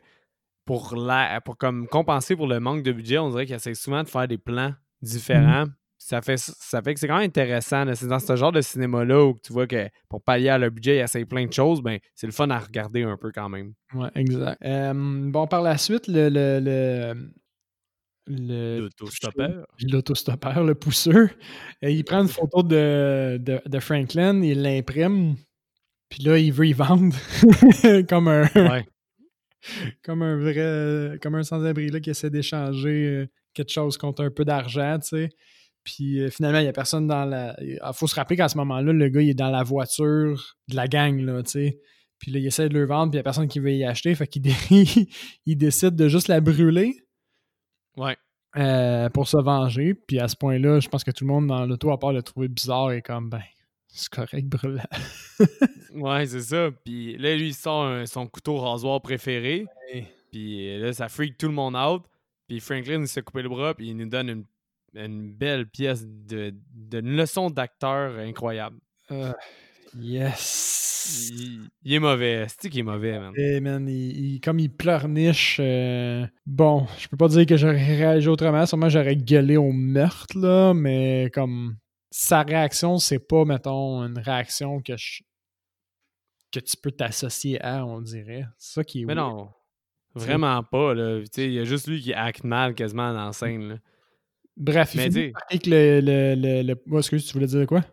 pour, la, pour comme compenser pour le manque de budget, on dirait qu'il essaie souvent de faire des plans différents. Ça fait, ça fait que c'est quand même intéressant. C'est dans ce genre de cinéma-là où tu vois que pour pallier à leur budget, ils essayent plein de choses. Ben, c'est le fun à regarder un peu quand même. Ouais, exact. Euh, bon, par la suite, le. le, le le- L'autostoppeur. L'autostoppeur, le pousseur. euh, il prend une photo de, de, de Franklin, il l'imprime, puis là, il veut y vendre comme un, Ouais. comme un vrai, comme un sans-abri là, qui essaie d'échanger euh, quelque chose contre un peu d'argent, tu sais. Puis euh, finalement, il n'y a personne dans la. Il faut se rappeler qu'à ce moment-là, le gars, il est dans la voiture de la gang, là, tu sais. Puis là, il essaie de le vendre, puis il n'y a personne qui veut y acheter. Fait qu'il dé- il décide de juste la brûler Ouais. euh, pour se venger. Puis à ce point-là, je pense que tout le monde dans l'auto, à part le trouver bizarre, est comme, ben, c'est correct, brûle Ouais, c'est ça. Puis là, lui, il sort un- son couteau rasoir préféré. Ouais. Puis euh, là, ça freak tout le monde out. Puis Franklin, il s'est coupé le bras, puis il nous donne une, une belle pièce de, de une leçon d'acteur incroyable. yes! Il, il est mauvais. C'est qu'il est mauvais, man? Et man, il, il- comme il pleurniche, euh, bon, je peux pas dire que j'aurais réagi autrement. Sûrement, j'aurais gueulé au meurtre, là, mais comme sa réaction, c'est pas, mettons, une réaction que je- que tu peux t'associer à, on dirait. C'est ça qui est Mais weird. non, vraiment pas. là. Tu sais, Il y a juste lui qui acte mal quasiment dans la scène. Là. Bref, il Mais finit dis- par que le... le, le, le- oh, excuse, tu voulais dire quoi?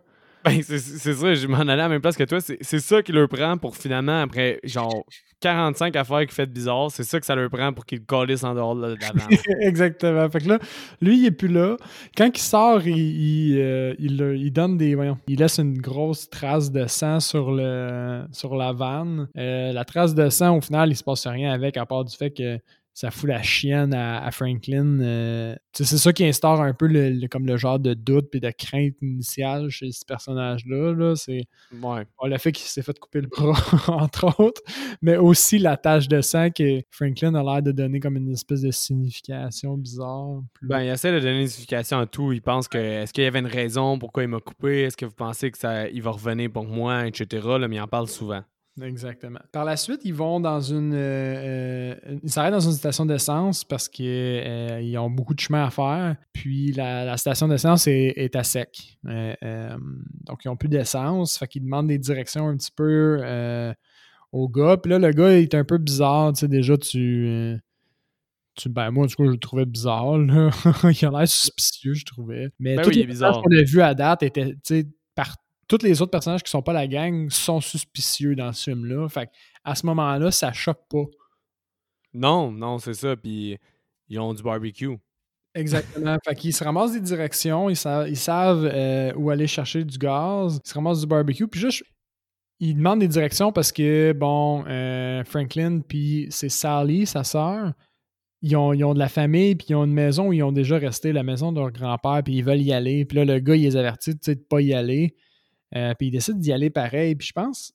Ben, c'est ça, je m'en allais à la même place que toi. C'est ça qui leur prend pour finalement, après genre 45 affaires qui fait bizarre, c'est ça que ça leur prend pour qu'ils le calissent en dehors de la vanne. Exactement. Fait que là, lui, il est plus là. Quand il sort, il, il, euh, il donne des. Voyons, il laisse une grosse trace de sang sur, le, sur la vanne. Euh, la trace de sang, au final, il se passe rien avec, à part du fait que ça fout la chienne à, à Franklin. Euh, c'est ça qui instaure un peu le, le- comme le genre de doute et de crainte initiale chez ce personnage-là. Là. C'est Ouais. Bon, le fait qu'il s'est fait couper le bras, entre autres, mais aussi la tache de sang que Franklin a l'air de donner comme une espèce de signification bizarre. Plus- Ben, il essaie de donner une signification à tout. Il pense que est-ce qu'il y avait une raison pourquoi il m'a coupé, est-ce que vous pensez que ça il va revenir pour moi, etc. Là, mais il en parle souvent. Exactement. Par la suite, ils vont dans une. Euh, euh, ils s'arrêtent dans une station d'essence parce qu'ils ont beaucoup de chemin à faire. Puis la, station d'essence est, à sec. donc, ils n'ont plus d'essence. Fait qu'ils demandent des directions un petit peu au gars. Puis là, le gars est un peu bizarre. Tu sais, déjà, tu. tu ben, moi, du coup, je le trouvais bizarre. Là. il a l'air suspicieux, je trouvais. Mais ben tout oui, les qu'on a vu à date étaient par tous les autres personnages qui sont pas la gang sont suspicieux dans ce film-là. Fait à ce moment-là, ça choque pas. Non, non, c'est ça. Puis ils ont du barbecue. Exactement. fait qu'ils se ramassent des directions, ils, savent euh, où aller chercher du gaz, ils se ramassent du barbecue, puis juste, ils demandent des directions parce que, bon, euh, Franklin, puis c'est Sally, sa sœur, ils ont, ils ont, de la famille, puis ils ont une maison où ils ont déjà resté, la maison de leur grand-père, puis ils veulent y aller. Puis là, le gars, il les avertit de ne pas y aller. Euh, puis il décide d'y aller pareil. Puis je pense,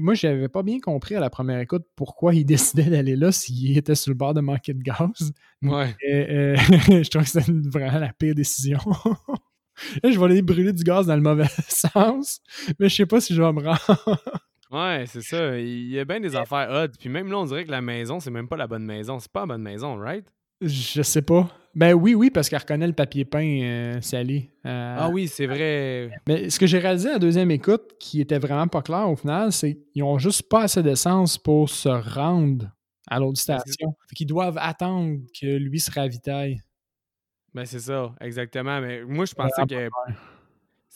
moi, je n'avais pas bien compris à la première écoute pourquoi il décidait d'aller là s'il était sur le bord de manquer de gaz. Ouais. Euh, je trouve que c'était vraiment la pire décision. là, je vais aller brûler du gaz dans le mauvais sens, mais je sais pas si je vais me rendre. Ouais, c'est ça. Il y a bien des affaires odd. Puis même là, on dirait que la maison, c'est même pas la bonne maison. C'est pas la bonne maison, right? Je sais pas. Ben oui, oui, parce qu'elle reconnaît le papier peint euh, Sally. Euh, ah oui, c'est vrai. Mais ce que j'ai réalisé à la deuxième écoute, qui était vraiment pas clair au final, c'est qu'ils ont juste pas assez d'essence pour se rendre à l'autre station. Fait qu'ils doivent attendre que lui se ravitaille. Ben c'est ça, exactement. Mais moi, je pensais que.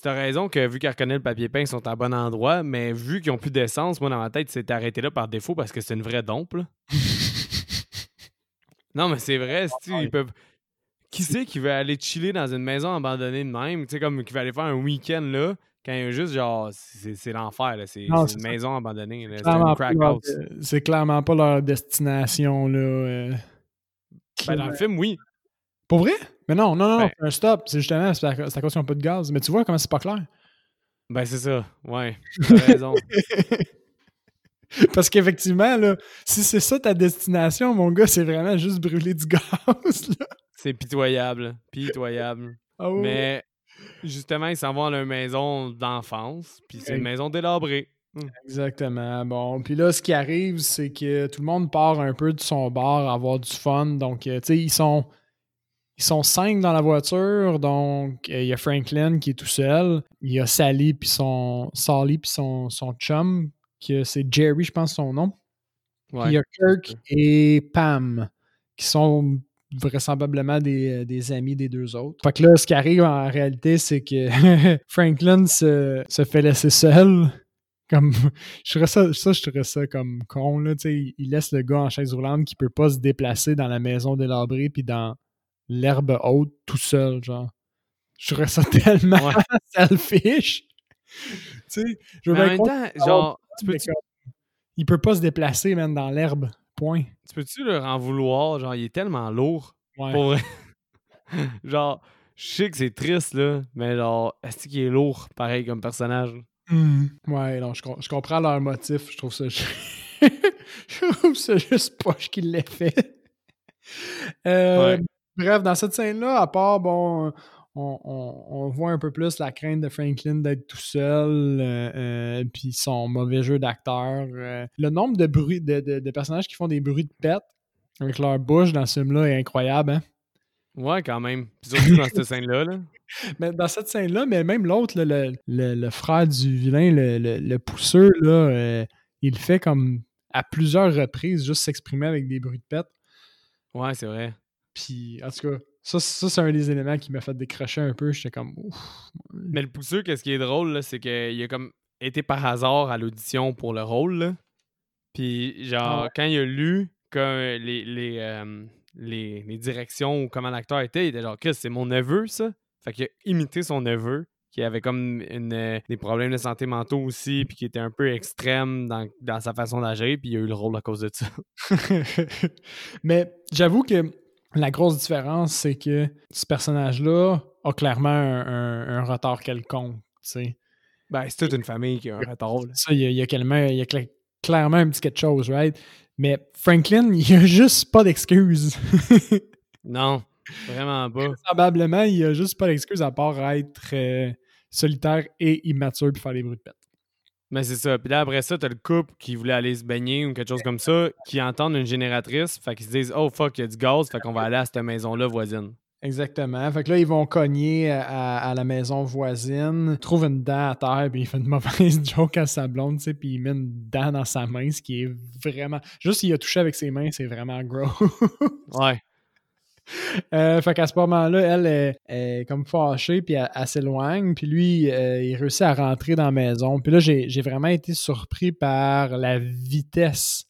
As raison que vu qu'elle reconnaît le papier peint, ils sont à bon endroit, mais vu qu'ils ont plus d'essence, moi dans ma tête, c'est arrêté là par défaut parce que c'est une vraie dompe. non, mais c'est vrai, ils peuvent qui c'est qui veut aller chiller dans une maison abandonnée de même? Tu sais, comme qui veut aller faire un week-end là, quand il y a juste genre, c'est l'enfer, c'est une maison abandonnée. C'est. C'est clairement pas leur destination, là. Euh, ben, dans le film, oui. Pour vrai? Mais non, non, non, ben un stop. C'est justement, c'est à, cause qu'ils n'ont pas de gaz. Mais tu vois comment c'est pas clair? Ben, c'est ça. Ouais. T'as raison. Parce qu'effectivement, là, si c'est ça ta destination, mon gars, c'est vraiment juste brûler du gaz. C'est pitoyable. Pitoyable. Ah Mais justement, ils s'en vont à leur maison d'enfance, puis c'est une maison délabrée. Hum. Exactement. Bon, puis là, ce qui arrive, c'est que tout le monde part un peu de son bar à avoir du fun. Donc, euh, tu sais, ils sont, ils sont cinq dans la voiture. Donc, euh, il y a Franklin qui est tout seul. Il y a Sally puis son, Sally puis son, son chum, que c'est Jerry, je pense son nom. il y a Kirk et Pam, qui sont vraisemblablement des, euh, des, amis des deux autres. Fait que là, ce qui arrive en réalité, c'est que Franklin se, se, fait laisser seul. Comme, je ça, ça, je trouvais ça comme con, là, il laisse le gars en chaise roulante qui peut pas se déplacer dans la maison délabrée puis dans l'herbe haute tout seul, genre. Je trouvais ça tellement selfish. tu sais, je veux en même temps, genre, tu peux, il peut pas se déplacer, même dans l'herbe. Tu peux-tu leur en vouloir? Genre, il est tellement lourd. Pour genre, je sais que c'est triste, là, mais genre, est-ce qu'il est lourd, pareil, comme personnage? Mmh. Ouais, non, je, je, comprends leur motif. Je trouve ça... je trouve ça juste poche qu'il l'ait fait. Euh, bref, dans cette scène-là, à part, bon, on, voit un peu plus la crainte de Franklin d'être tout seul, euh, euh, puis son mauvais jeu d'acteur. Euh. le nombre de, bruits, de, personnages qui font des bruits de pète avec leur bouche dans ce film-là est incroyable. Hein? Ouais, quand même. Surtout dans cette scène-là. Mais dans cette scène-là, mais même l'autre, le, frère du vilain, le, pousseur, là, il fait comme à plusieurs reprises juste s'exprimer avec des bruits de pète. Ouais, c'est vrai. Puis, en tout cas, ça, c'est un des éléments qui m'a fait décrocher un peu. J'étais comme. Mais le pousseux, qu'est-ce qui est drôle, c'est qu'il a comme été par hasard à l'audition pour le rôle. Puis, genre, ah quand il a lu que les, les, euh, les, les, directions ou comment l'acteur était, il était genre, c'est mon neveu, ça? Fait qu'il a imité son neveu, qui avait comme une, euh, des problèmes de santé mentaux aussi, puis qui était un peu extrême dans, dans sa façon d'agir, puis il a eu le rôle à cause de ça. Mais j'avoue que la grosse différence, c'est que ce personnage-là a clairement un, retard quelconque. sais. Ben, c'est toute une famille qui a un retard. Ça, il y a, clairement, un petit quelque chose, right? Mais Franklin, il a juste pas d'excuses. non, vraiment pas. Probablement, il a juste pas d'excuses à part être euh, solitaire et immature puis faire des bruits de pète. Mais c'est ça. Puis là, après ça, t'as le couple qui voulait aller se baigner ou quelque chose comme ça, qui entendent une génératrice, fait qu'ils se disent Oh fuck, il y a du gaz, fait qu'on va aller à cette maison-là voisine. Exactement. Fait que là, ils vont cogner à, la maison voisine, trouvent une dent à terre, puis il fait une mauvaise joke à sa blonde, tu sais, puis il met une dent dans sa main, ce qui est vraiment. Juste s'il a touché avec ses mains, c'est vraiment gros. ouais. Euh, fait qu'à ce moment-là, elle est, comme fâchée, puis elle, s'éloigne, puis lui, euh, il réussit à rentrer dans la maison. Puis là, j'ai vraiment été surpris par la vitesse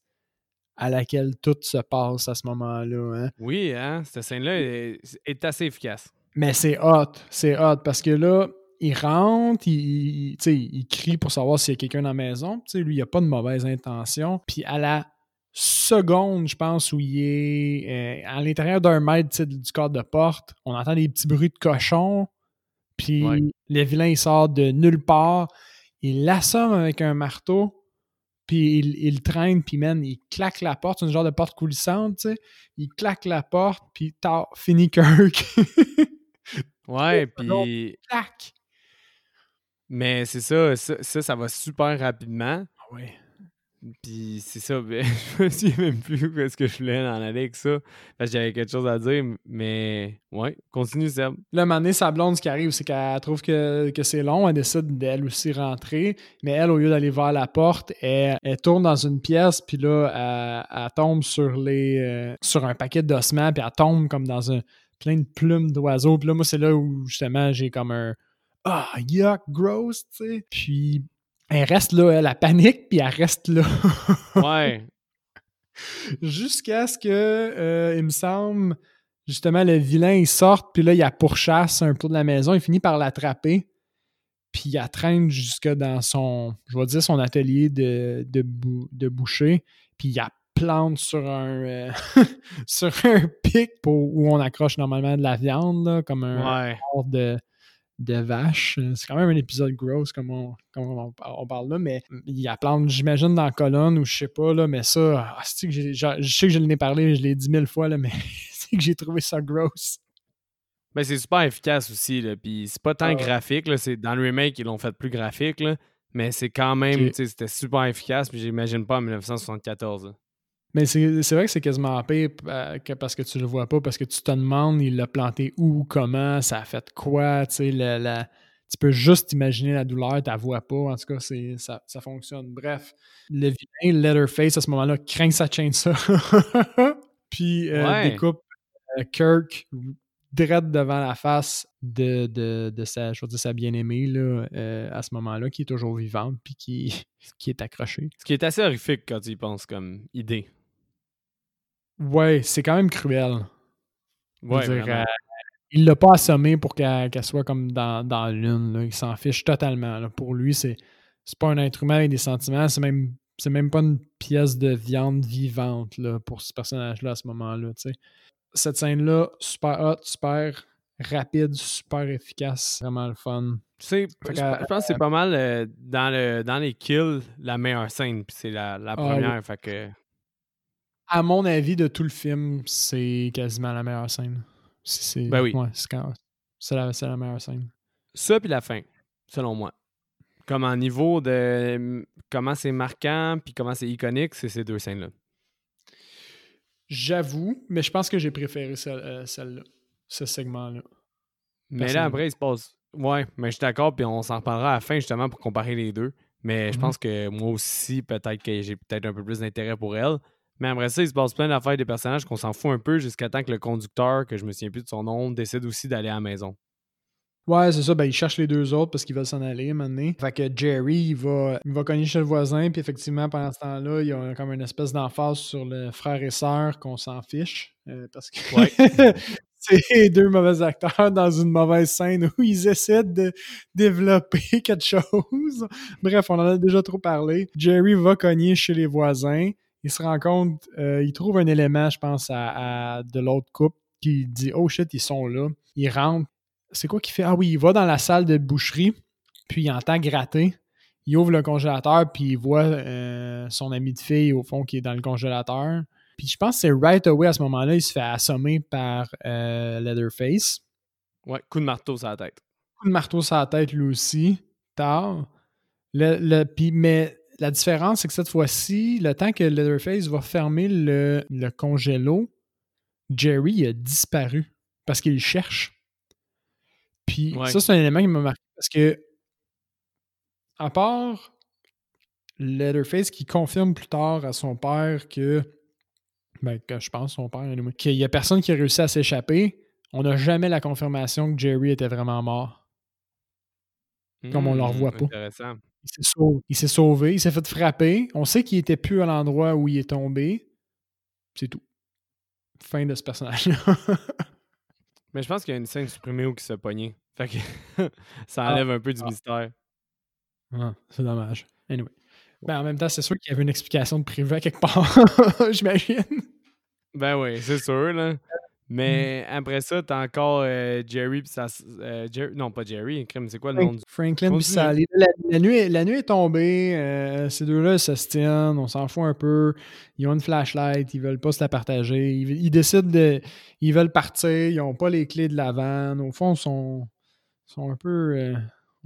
à laquelle tout se passe à ce moment-là. Hein. Oui, hein? cette scène-là est, assez efficace. Mais c'est hot, c'est hot, parce que là, il rentre, il, il crie pour savoir s'il y a quelqu'un dans la maison. lui, il a pas de mauvaise intention. Puis à la seconde, je pense, où il est euh, à l'intérieur d'un mètre du cadre de porte. On entend des petits bruits de cochon. Puis le vilain, il sort de nulle part. Il l'assomme avec un marteau. Puis il, traîne, puis man, il claque la porte. C'est une genre de porte coulissante, tu sais. Il claque la porte, puis t'as fini Kirk. ouais, puis... Claque! Mais c'est ça, ça, ça, ça, va super rapidement. Ah ouais. Puis c'est ça, ben, je me souviens même plus ce que je voulais en aller avec ça. Parce que j'avais quelque chose à dire, mais ouais, continue, Seb. Là, un sa blonde, ce qui arrive, c'est qu'elle trouve que, c'est long, elle décide d'elle aussi rentrer, mais elle, au lieu d'aller vers la porte, elle, tourne dans une pièce, puis là, elle, tombe sur les euh, sur un paquet d'ossements, puis elle tombe comme dans un plein de plumes d'oiseaux. Puis là, moi, c'est là où justement j'ai comme un ah, yuck, gross, tu sais. Puis elle reste là, elle, a panique, puis elle reste là. ouais. Jusqu'à ce que, euh, il me semble, justement, le vilain, il sorte, puis là, il la pourchasse un peu de la maison, il finit par l'attraper, puis il la traîne jusque dans son, je vais dire, son atelier de, de, boucher, puis il la plante sur un, euh, sur un pic où on accroche normalement de la viande, comme un ouais. de de vache. Euh, c'est quand même un épisode gross comme on, on, parle là, mais il y a plein, j'imagine, dans la colonne ou je sais pas, là, mais ça, ah, que je sais que je l'ai parlé, je l'ai dit mille fois, là, mais c'est que j'ai trouvé ça gross. Ben, c'est super efficace aussi, là, puis c'est pas tant ah graphique, là, c'est dans le remake, ils l'ont fait plus graphique, là, mais c'est quand même, c'était super efficace, puis j'imagine pas en 1974. Mais c'est vrai que c'est quasiment pire euh, parce que tu le vois pas, parce que tu te demandes, il l'a planté où, comment, ça a fait quoi, tu sais, la, tu peux juste imaginer la douleur, tu la vois pas, en tout cas, ça, ça fonctionne. Bref, le vilain Leatherface, à ce moment-là, craint sa chainsaw, puis euh, découpe euh, Kirk direct devant la face de, de, sa, je sa bien-aimée là, à ce moment-là, qui est toujours vivante, puis qui, qui est accrochée. Ce qui est assez horrifique quand tu y penses comme idée. Ouais, c'est quand même cruel. Ouais, euh, il l'a pas assommé pour qu'elle soit comme dans, dans lune. Il s'en fiche totalement. Pour lui, c'est pas un être humain avec des sentiments. C'est même, même pas une pièce de viande vivante là, pour ce personnage-là à ce moment-là. Cette scène-là, super hot, super rapide, super efficace. Vraiment le fun. je, pense que c'est pas mal euh, dans, le, dans les kills la meilleure scène. Puis c'est la, la, ah première. fait que à mon avis, de tout le film, c'est quasiment la meilleure scène. C'est, ben oui. c'est, la, meilleure scène. Ça, puis la fin, selon moi. Comme en niveau de comment c'est marquant, puis comment c'est iconique, c'est ces deux scènes-là. J'avoue, mais je pense que j'ai préféré euh, celle-là, ce segment-là. Mais là, après, il se passe. Ouais, mais je suis d'accord, puis on s'en reparlera à la fin justement pour comparer les deux. Mais je mm-hmm. pense que moi aussi, peut-être que j'ai peut-être un peu plus d'intérêt pour elle. Mais après ça, il se passe plein d'affaires des personnages qu'on s'en fout un peu jusqu'à temps que le conducteur, que je me souviens plus de son nom, décide aussi d'aller à la maison. Ouais, c'est ça. Ben, il cherche les deux autres parce qu'ils veulent s'en aller maintenant. Fait que Jerry, il va, il va cogner chez le voisin. Puis effectivement, pendant ce temps-là, il y a comme une espèce d'emphase sur le frère et sœur qu'on s'en fiche. Euh, parce que c'est deux mauvais acteurs dans une mauvaise scène où ils essaient de développer quelque chose. Bref, on en a déjà trop parlé. Jerry va cogner chez les voisins il se rend compte, euh, il trouve un élément, je pense, à, de l'autre couple qui dit Oh shit, ils sont là. Il rentre. C'est quoi qu'il fait? Ah oui, il va dans la salle de boucherie, puis il entend gratter. Il ouvre le congélateur, puis il voit euh, son ami de fille, au fond, qui est dans le congélateur. Puis je pense que c'est right away à ce moment-là, il se fait assommer par euh, Leatherface. Ouais, coup de marteau sur la tête. Coup de marteau sur la tête, lui aussi. Tard. Le, le, puis, mais la différence, c'est que cette fois-ci, le temps que Leatherface va fermer le, le congélo, Jerry a disparu parce qu'il cherche. Puis Ouais. ça, c'est un élément qui m'a marqué parce que, à part Leatherface qui confirme plus tard à son père que, ben, que je pense son père, qu'il y a personne qui a réussi à s'échapper, on n'a jamais la confirmation que Jerry était vraiment mort. Comme on le revoit pas. Hmm, Intéressant. Il s'est sauvé, il s'est sauvé, il s'est fait frapper. On sait qu'il était plus à l'endroit où il est tombé. C'est tout. Fin de ce personnage-là. Mais je pense qu'il y a une scène supprimée où il se pogné. Fait que ça Ah. enlève un peu du Ah. mystère. Ah, c'est dommage. Anyway. Ben, en même temps, c'est sûr qu'il y avait une explication de privé quelque part, j'imagine. Ben oui, c'est sûr, là. Mais Mm. après ça, t'as encore euh, Jerry pis euh, Jer- Non, pas Jerry, c'est quoi le nom du. Franklin. Sally. La, la nuit, est- la nuit est tombée. euh, ces deux-là se tiennent. On s'en fout un peu. Ils ont une flashlight. Ils veulent pas se la partager. Ils, ils décident de. Ils veulent partir. Ils n'ont pas les clés de la vanne. Au fond, ils sont, sont un peu.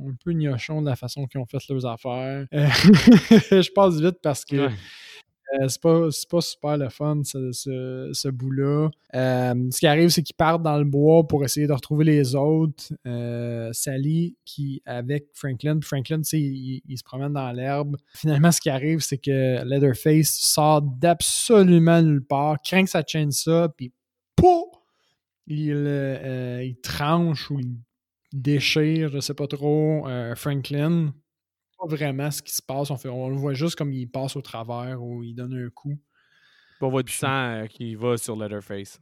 un peu gnochons de la façon qu'ils ont fait leurs affaires. Euh, je passe vite parce que Ouais. Euh, c'est pas, pas super le fun, ce, ce- ce bout-là. Euh, ce qui arrive, c'est qu'ils partent dans le bois pour essayer de retrouver les autres. Euh, Sally, qui avec Franklin, Franklin, tu sais, il, il se promène dans l'herbe. Finalement, ce qui arrive, c'est que Leatherface sort d'absolument nulle part, craint sa chaîne ça, puis pouf! Il, il tranche ou il déchire, je sais pas trop, Franklin. Pas vraiment ce qui se passe. On, fait, on le voit juste comme il passe au travers ou il donne un coup. On voit du sang euh, qui va sur Letterface.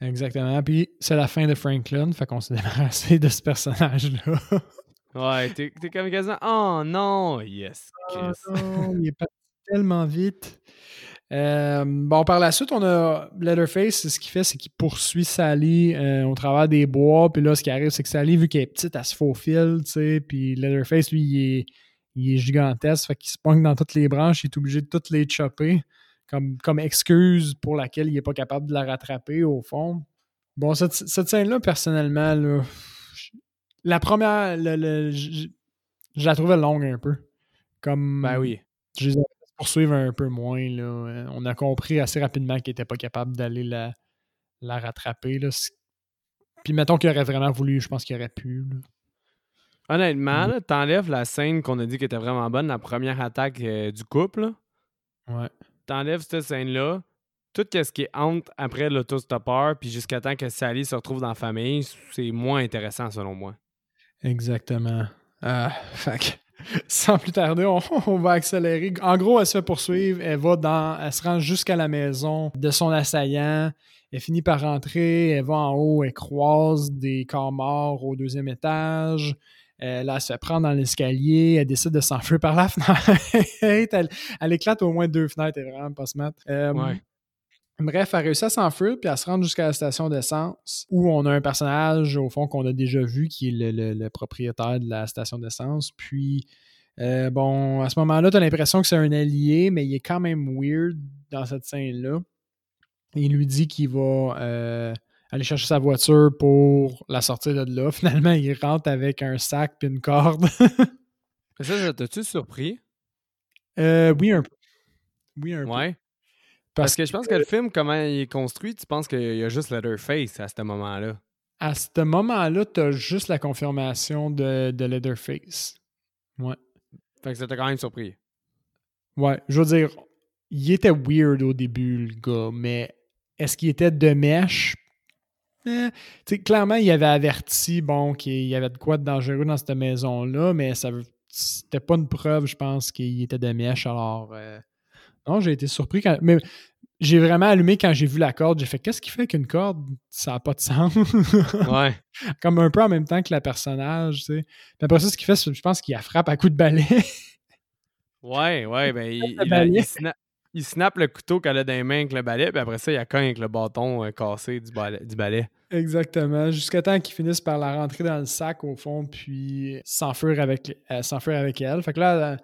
Exactement. Puis c'est la fin de Franklin, fait qu'on s'est débarrassé de ce personnage-là. Ouais, t'es t'es comme quasiment. Oh non! Yes! Non, il est parti tellement vite. Euh, bon, par la suite, on a Leatherface, ce qu'il fait, c'est qu'il poursuit Sally euh, au travers des bois. Puis là, ce qui arrive, c'est que Sally, vu qu'elle est petite, elle se faufile, tu sais. Puis Leatherface, lui, il est, il est gigantesque, fait qu'il se pogne dans toutes les branches, il est obligé de toutes les chopper comme, comme excuse pour laquelle il n'est pas capable de la rattraper, au fond. Bon, cette, cette scène-là, personnellement, là, la première, le- le- je je la trouvais longue un peu. Comme, Ben oui. je les poursuivre un peu moins. Là. Euh, On a compris assez rapidement qu'il n'était pas capable d'aller la, la rattraper. Là. Puis mettons qu'il aurait vraiment voulu, je pense qu'il aurait pu. là. Honnêtement, t'enlèves la scène qu'on a dit qui était vraiment bonne, la première attaque euh, du couple. Ouais. T'enlèves cette scène-là. Tout ce qui est entre après l'autostoppeur, puis jusqu'à temps que Sally se retrouve dans la famille, c'est moins intéressant selon moi. Exactement. Ah, fait que, sans plus tarder, on, va accélérer. En gros, elle se fait poursuivre. Elle va dans. Elle se rend jusqu'à la maison de son assaillant. Elle finit par rentrer. Elle va en haut. Elle croise des corps morts au deuxième étage. Là, elle se fait prendre dans l'escalier. Elle décide de s'enfuir par la fenêtre. elle, éclate au moins deux fenêtres. Elle est vraiment pas smart. Euh, Ouais. Bref, elle réussit à s'enfuir puis elle se rend jusqu'à la station d'essence où on a un personnage, au fond, qu'on a déjà vu, qui est le, le- le propriétaire de la station d'essence. Puis, euh, bon, à ce moment-là, tu as l'impression que c'est un allié, mais il est quand même weird dans cette scène-là. Il lui dit qu'il va euh, aller chercher sa voiture pour la sortir de là. Finalement, il rentre avec un sac puis une corde. Mais ça, ça t'a-tu surpris? Euh, oui, un peu. Oui, un peu. Parce que je pense que le film, comment il est construit, tu penses qu'il y a juste Letterface à ce moment-là? À ce moment-là, tu as juste la confirmation de, de Leatherface. Ouais. Fait que ça t'a quand même surpris. Ouais, je veux dire, il était weird au début, le gars, mais est-ce qu'il était de mèche? Eh, clairement, il avait averti, bon, qu'il y avait de quoi de dangereux dans cette maison-là, mais ça c'était pas une preuve, je pense, qu'il était de mèche. Alors, euh, non, j'ai été surpris quand. Mais j'ai vraiment allumé quand j'ai vu la corde. J'ai fait, qu'est-ce qui fait qu'une corde, ça n'a pas de sens? Ouais. Comme un peu en même temps que le personnage, tu sais. Puis après ça, ce qu'il fait, c'est- je pense qu'il la frappe à coups de balai. Ouais, ouais, ben il, il, a- balai. il sna- il snappe le couteau qu'elle a dans les mains avec le balai, puis après ça, il a cogne avec le bâton euh, cassé du balai. Du balai. Exactement. Jusqu'à temps qu'ils finissent par la rentrer dans le sac, au fond, puis s'enfuir avec, euh, avec elle. Fait que là,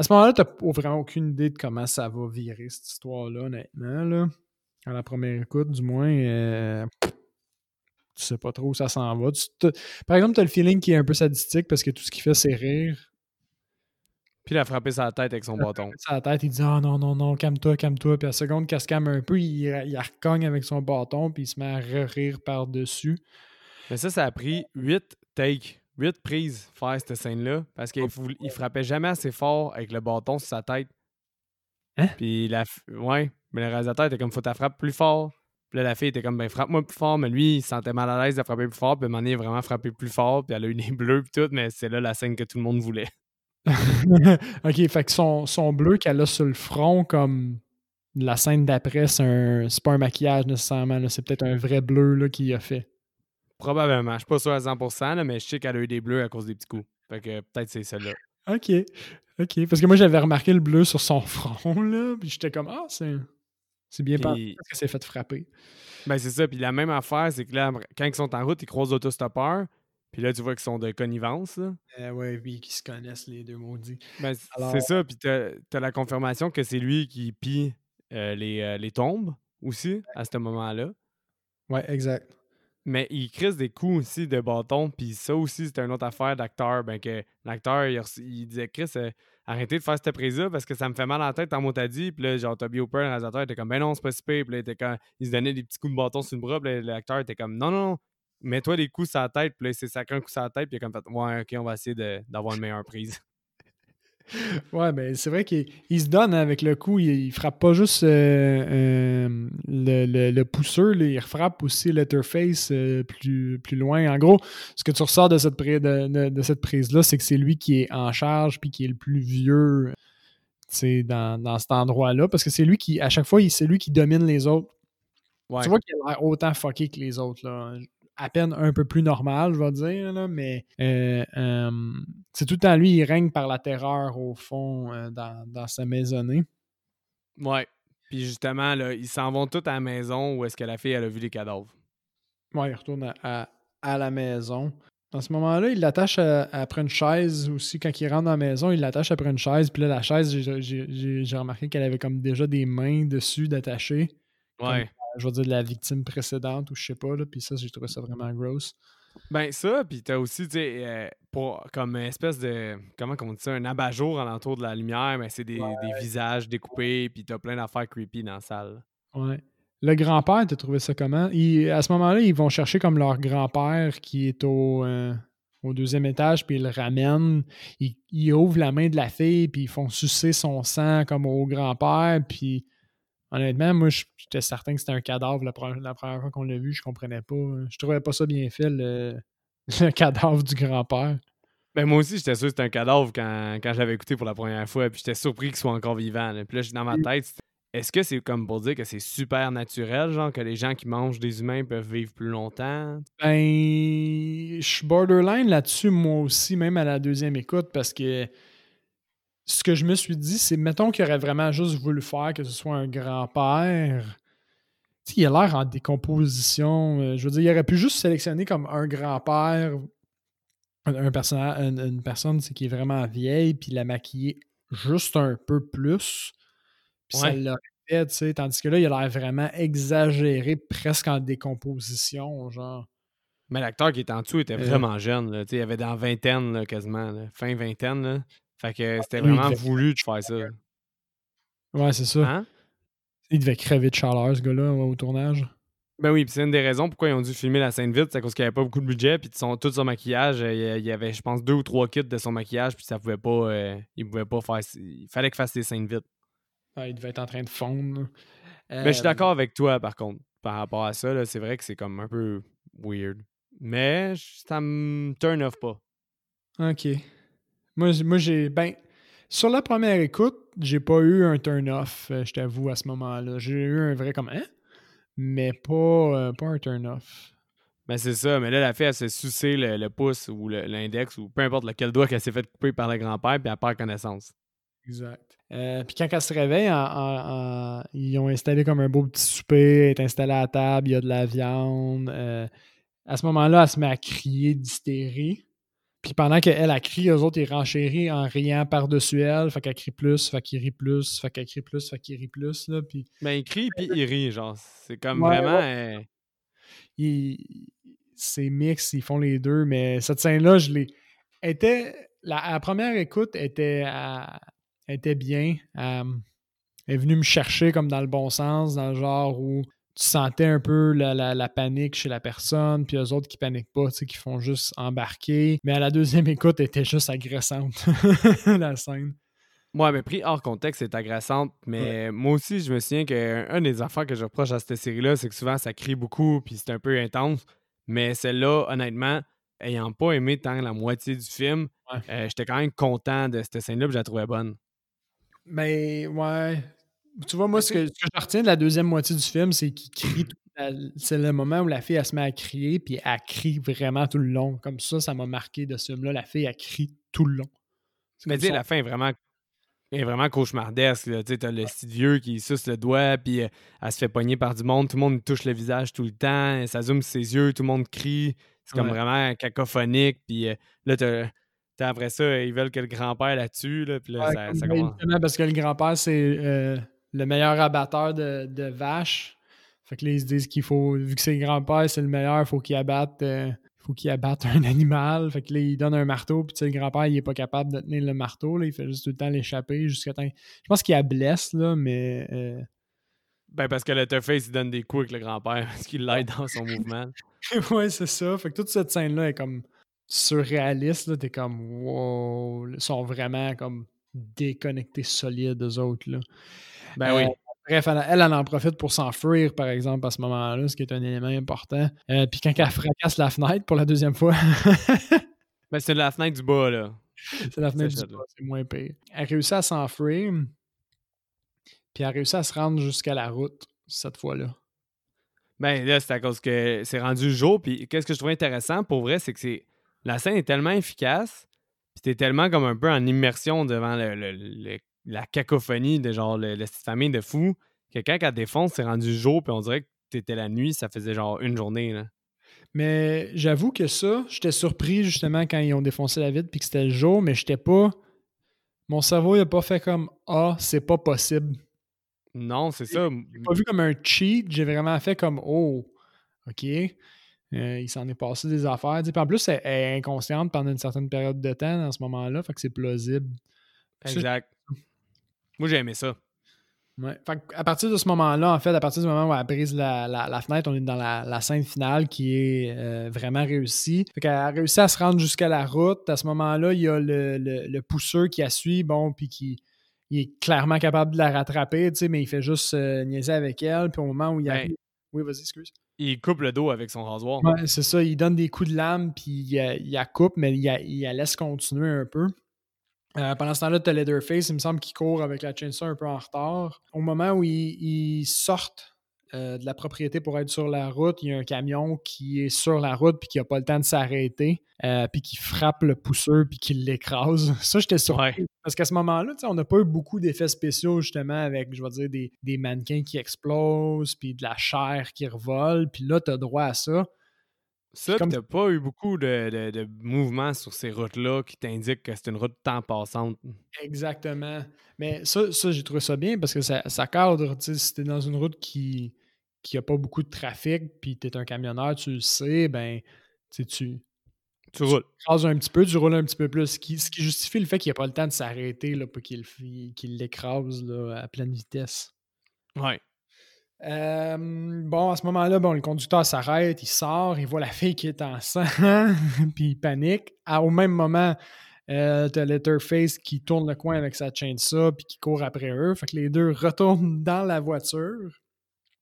à ce moment-là, t'as p- vraiment aucune idée de comment ça va virer, cette histoire-là, honnêtement. Là. À la première écoute, du moins, euh, tu sais pas trop où ça s'en va. Tu te- par exemple, t'as le feeling qui est un peu sadistique parce que tout ce qu'il fait, c'est rire. Puis il a frappé sa tête avec son bâton. Sa tête, il dit Ah non, non, non, calme-toi, calme-toi. Puis à la seconde qu'elle se calme un peu, il, il recogne avec son bâton, puis il se met à rire par-dessus. Mais ça, ça a pris huit takes, huit prises faire cette scène-là, parce qu'il il frappait jamais assez fort avec le bâton sur sa tête. Hein? Puis la, ouais, mais le réalisateur était comme faut ta frappe plus fort. Puis là, la fille était comme, ben, frappe-moi plus fort. Mais lui, il se sentait mal à l'aise de frapper plus fort. Puis à un moment donné, il a vraiment frappé plus fort. Puis elle a eu des bleus, puis tout. Mais c'est là la scène que tout le monde voulait. ok, fait que son, son bleu qu'elle a sur le front, comme la scène d'après, c'est pas un maquillage nécessairement. C'est peut-être un vrai bleu qu'il a fait. Probablement. Je suis pas sûr à 100%, mais je sais qu'elle a eu des bleus à cause des petits coups. Fait que peut-être c'est celle-là. Ok. Ok. Parce que moi, j'avais remarqué le bleu sur son front, là. Puis j'étais comme, ah, c'est. C'est bien parce que c'est fait frapper. Ben, c'est ça. Puis la même affaire, c'est que là, quand ils sont en route, ils croisent l'autostoppeur. Puis là, tu vois qu'ils sont de connivence. Là. Euh, ouais, oui, qu'ils se connaissent, les deux maudits. Ben, C'est ça. Puis t'as as la confirmation que c'est lui qui pille euh, les, euh, les tombes aussi à ce moment-là. Ouais, exact. Mais il crisse des coups aussi de bâton. Puis ça aussi, c'était une autre affaire d'acteur. Ben, que l'acteur, il, disait Chris, arrêtez de faire cette prise-là parce que ça me fait mal à la tête en mot dit. Puis là, genre, Toby Hooper, le réalisateur, était comme, ben non, c'est pas si pire. Puis là, il, il se donnait des petits coups de bâton sur le bras. Puis l'acteur était comme, non, non, mets-toi des coups sur la tête. Puis là, il s'est sacré un coup sur la tête. Puis il a comme fait, ouais, ok, on va essayer d'avoir une meilleure prise. Ouais, mais c'est vrai qu'il se donne avec le coup. Il, frappe pas juste euh, euh, le, le, pousseur, il frappe aussi Letterface euh, plus, plus loin. En gros, ce que tu ressors de cette, de, cette prise-là, c'est que c'est lui qui est en charge puis qui est le plus vieux dans, dans cet endroit-là. Parce que c'est lui qui, à chaque fois, c'est lui qui domine les autres. Tu vois qu'il a l'air autant fucké que les autres. Là à peine un peu plus normal, je vais dire, là, mais euh, euh, c'est tout le temps lui, il règne par la terreur au fond euh, dans, sa maisonnée. Ouais. Puis justement, là, ils s'en vont tous à la maison où est-ce que la fille elle a vu les cadavres. Ouais, il retourne à, la maison. À ce moment-là, il l'attache après une chaise aussi. Quand il rentre dans la maison, il l'attache après une chaise. Puis là, la chaise, j'ai remarqué qu'elle avait comme déjà des mains dessus d'attacher. Ouais je vais dire, de la victime précédente ou je sais pas. Là, puis ça, j'ai trouvé ça vraiment gross. Ben ça, puis t'as aussi, tu sais, euh, pour comme une espèce de, comment on dit ça, un abat-jour alentour de la lumière, mais c'est des, des, visages découpés, puis t'as plein d'affaires creepy dans la salle. Ouais. Le grand-père, t'as trouvé ça comment? à ce moment-là, ils vont chercher comme leur grand-père qui est au, euh, au deuxième étage, puis ils le ramènent. Ils, ils, ouvrent la main de la fille, puis ils font sucer son sang comme au grand-père, puis Honnêtement, moi, j'étais certain que c'était un cadavre la première, fois qu'on l'a vu. Je comprenais pas. Je trouvais pas ça bien fait, le, cadavre du grand-père. Ben moi aussi, j'étais sûr que c'était un cadavre quand, quand je l'avais écouté pour la première fois. Puis j'étais surpris qu'il soit encore vivant. Puis là, dans ma tête, est-ce que c'est comme pour dire que c'est super naturel, genre que les gens qui mangent des humains peuvent vivre plus longtemps? Ben, je suis borderline là-dessus, moi aussi, même à la deuxième écoute, parce que ce que je me suis dit, c'est mettons qu'il aurait vraiment juste voulu faire que ce soit un grand-père. Il a l'air en décomposition. Euh, je veux dire, il aurait pu juste sélectionner comme un grand-père, un, personnage, une, personne qui est vraiment vieille, puis la maquiller juste un peu plus. Puis ça l'aurait fait, tu sais. Tandis que là, il a l'air vraiment exagéré, presque en décomposition, genre. Mais l'acteur qui est en dessous était euh. vraiment jeune. Là. Il avait dans vingtaine quasiment, fin vingtaine. Là. Fait que ah, c'était vraiment voulu de faire ça. Ouais, c'est ça. Hein? Il devait crever de chaleur, ce gars-là, au tournage. Ben oui, puis c'est une des raisons pourquoi ils ont dû filmer la scène vite, c'est parce qu'il n'y avait pas beaucoup de budget, puis son, tout son maquillage, euh, il y avait, je pense, deux ou trois kits de son maquillage, puis ça pouvait pas, euh, il pouvait pas faire, il fallait qu'il fasse des scènes vite. il devait être en train de fondre. Ben, je suis d'accord avec toi, par contre, par rapport à ça, c'est vrai que c'est comme un peu weird. Mais ça me turn off pas. Ok. Moi, j'ai. Ben, sur la première écoute, j'ai pas eu un turn-off, euh, je t'avoue, à ce moment-là. J'ai eu un vrai comme hein? Mais pas, euh, pas un turn-off. Ben, c'est ça. Mais là, la fille, elle s'est sucé le, pouce ou l'index ou peu importe lequel doigt qu'elle s'est fait couper par le grand-père, puis elle perd connaissance. Exact. Euh, puis quand elle se réveille, ils ont installé comme un beau petit souper, elle est installée à la table, il y a de la viande. à ce moment-là, elle se met à crier d'hystérie. Puis pendant qu'elle a crié, eux autres, ils renchérissent en riant par-dessus elle. Fait qu'elle crie plus, fait qu'il rit plus, fait qu'elle crie plus, fait qu'il rit plus. Là, puis... Ben, il crie, puis il rit, genre. C'est comme vraiment. Euh, c'est mix, ils font les deux. Mais cette scène-là, je l'ai. était la, première écoute était, était bien. elle est venue me chercher comme dans le bon sens, dans le genre où tu sentais un peu la, panique chez la personne, puis eux autres qui paniquent pas, qui font juste embarquer. Mais à la deuxième écoute, elle était juste agressante, la scène. Moi, mais pris hors contexte, c'est agressante. Mais moi aussi, je me souviens qu'un des affaires que je reproche à cette série-là, c'est que souvent, ça crie beaucoup, puis c'est un peu intense. Mais celle-là, honnêtement, ayant pas aimé tant la moitié du film, euh, j'étais quand même content de cette scène-là, puis je la trouvais bonne. Mais, ouais. Tu vois, moi, ce que, je retiens de la deuxième moitié du film, c'est qu'il crie. C'est le moment où la fille, elle se met à crier, puis elle crie vraiment tout le long. Comme ça, ça m'a marqué de ce film-là. La fille, elle crie tout le long. Mais tu la fin est vraiment est vraiment cauchemardesque. Tu as le petit vieux qui suce le doigt, puis euh, elle se fait pogner par du monde. Tout le monde touche le visage tout le temps. Ça zoome ses yeux, tout le monde crie. C'est comme vraiment cacophonique. Puis euh, là, t'as, après ça, ils veulent que le grand-père la tue. Là, puis là, ça, commence. Parce que le grand-père, c'est euh, le meilleur abatteur de, de, vaches. Fait que là, ils se disent qu'il faut, vu que c'est le grand-père, c'est le meilleur, il faut qu'il abatte faut qu'il abatte un animal. Fait que là, il donne un marteau, puis tu sais, le grand-père, il est pas capable de tenir le marteau. Là, il fait juste tout le temps l'échapper jusqu'à temps. Je pense qu'il a blesse, là, mais. Euh, ben, parce que Letterface, il donne des coups avec le grand-père parce qu'il l'aide dans son mouvement. ouais, c'est ça. Fait que toute cette scène-là est comme surréaliste. Là. T'es comme, wow. Ils sont vraiment comme déconnectés solides, eux autres. Là. Ben oui. Euh, Bref, elle, elle, en profite pour s'enfuir, par exemple, à ce moment-là, ce qui est un élément important. Euh, puis quand elle fracasse la fenêtre pour la deuxième fois. ben, c'est la fenêtre du bas, là. C'est la fenêtre du bas, c'est moins pire. Elle réussit à s'enfuir, puis elle réussit à se rendre jusqu'à la route, cette fois-là. Ben là, c'est à cause que c'est rendu jour. Puis qu'est-ce que je trouve intéressant, pour vrai, c'est que c'est la scène est tellement efficace, puis t'es tellement comme un peu en immersion devant le, le la cacophonie de genre le, famille de fous que quand elle défonce, c'est rendu jour, puis on dirait que t'étais la nuit, ça faisait genre une journée. Là. Mais j'avoue que ça, j'étais surpris justement quand ils ont défoncé la vide puis que c'était le jour, mais j'étais pas. Mon cerveau, il a pas fait comme Ah, c'est pas possible. Non, c'est ça. J'ai pas vu comme un cheat, j'ai vraiment fait comme Oh, OK. Euh, il s'en est passé des affaires. Puis en plus, elle est inconsciente pendant une certaine période de temps dans ce moment-là, fait que c'est plausible. Exact. Moi, j'ai aimé ça. Ouais. à partir de ce moment-là, en fait, à partir du moment où elle brise la, fenêtre, on est dans la, scène finale qui est euh, vraiment réussie. Fait qu'elle a réussi à se rendre jusqu'à la route. À ce moment-là, il y a le, pousseur qui a suivi, bon, puis qui il est clairement capable de la rattraper, mais il fait juste euh, niaiser avec elle. Puis au moment où il. Ben, oui, vas-y, excuse. Il coupe le dos avec son rasoir. Ouais, c'est ça. Il donne des coups de lame, puis il, il, la coupe, mais il, il la laisse continuer un peu. Euh, pendant ce temps-là, tu as Leatherface, il me semble qu'il court avec la chainsaw un peu en retard. Au moment où ils, sortent euh, de la propriété pour être sur la route, il y a un camion qui est sur la route puis qui n'a pas le temps de s'arrêter, euh, puis qui frappe le pousseur puis qui l'écrase. Ça, j'étais surpris. Parce qu'à ce moment-là, on n'a pas eu beaucoup d'effets spéciaux justement avec, je vais dire, des, des mannequins qui explosent puis de la chair qui revole. Puis là, tu as droit à ça. Ça, comme... t'as pas eu beaucoup de, de, mouvements sur ces routes-là qui t'indiquent que c'est une route temps passante? Exactement. Mais ça, ça j'ai trouvé ça bien parce que ça, ça cadre. Si t'es dans une route qui qui a pas beaucoup de trafic, puis t'es un camionneur, tu le sais, ben, tu tu, tu roules. Tu un petit peu, tu roules un petit peu plus. Ce qui, ce qui justifie le fait qu'il n'y a pas le temps de s'arrêter pour qu'il l'écrase à pleine vitesse. Ouais. Euh, bon, à ce moment-là, bon, le conducteur s'arrête, il sort, il voit la fille qui est en sang, puis il panique. au même moment, euh, t'as Letterface qui tourne le coin avec sa chaîne ça, puis qui court après eux. Fait que les deux retournent dans la voiture.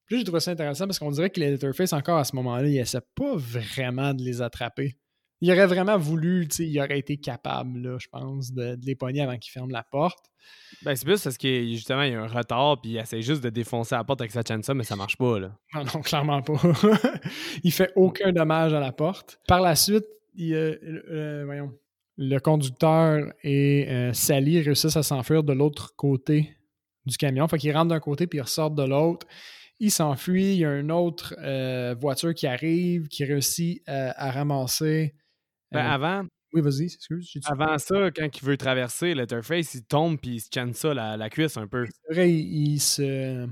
Puis j'ai trouvé ça intéressant parce qu'on dirait que les Letterface, encore à ce moment-là, il essaie pas vraiment de les attraper. Il aurait vraiment voulu, il aurait été capable, là, je pense, de, les pogner avant qu'ils ferment la porte. Ben, c'est plus parce qu'il justement, il y a un retard, puis il essaie juste de défoncer la porte avec sa chaîne mais ça marche pas, là. Non, non, clairement pas. il fait aucun dommage à la porte. Par la suite, il, euh, voyons, le conducteur et euh, Sally réussissent à s'enfuir de l'autre côté du camion. Fait qu'ils rentrent d'un côté, puis ils ressortent de l'autre. Il s'enfuit. Il y a une autre euh, voiture qui arrive, qui réussit à ramasser ben, euh, avant. Oui, vas-y, excuse. Avant ça, quand il veut traverser Letterface, il tombe puis il se chante ça la, cuisse un peu. C'est vrai, il, se,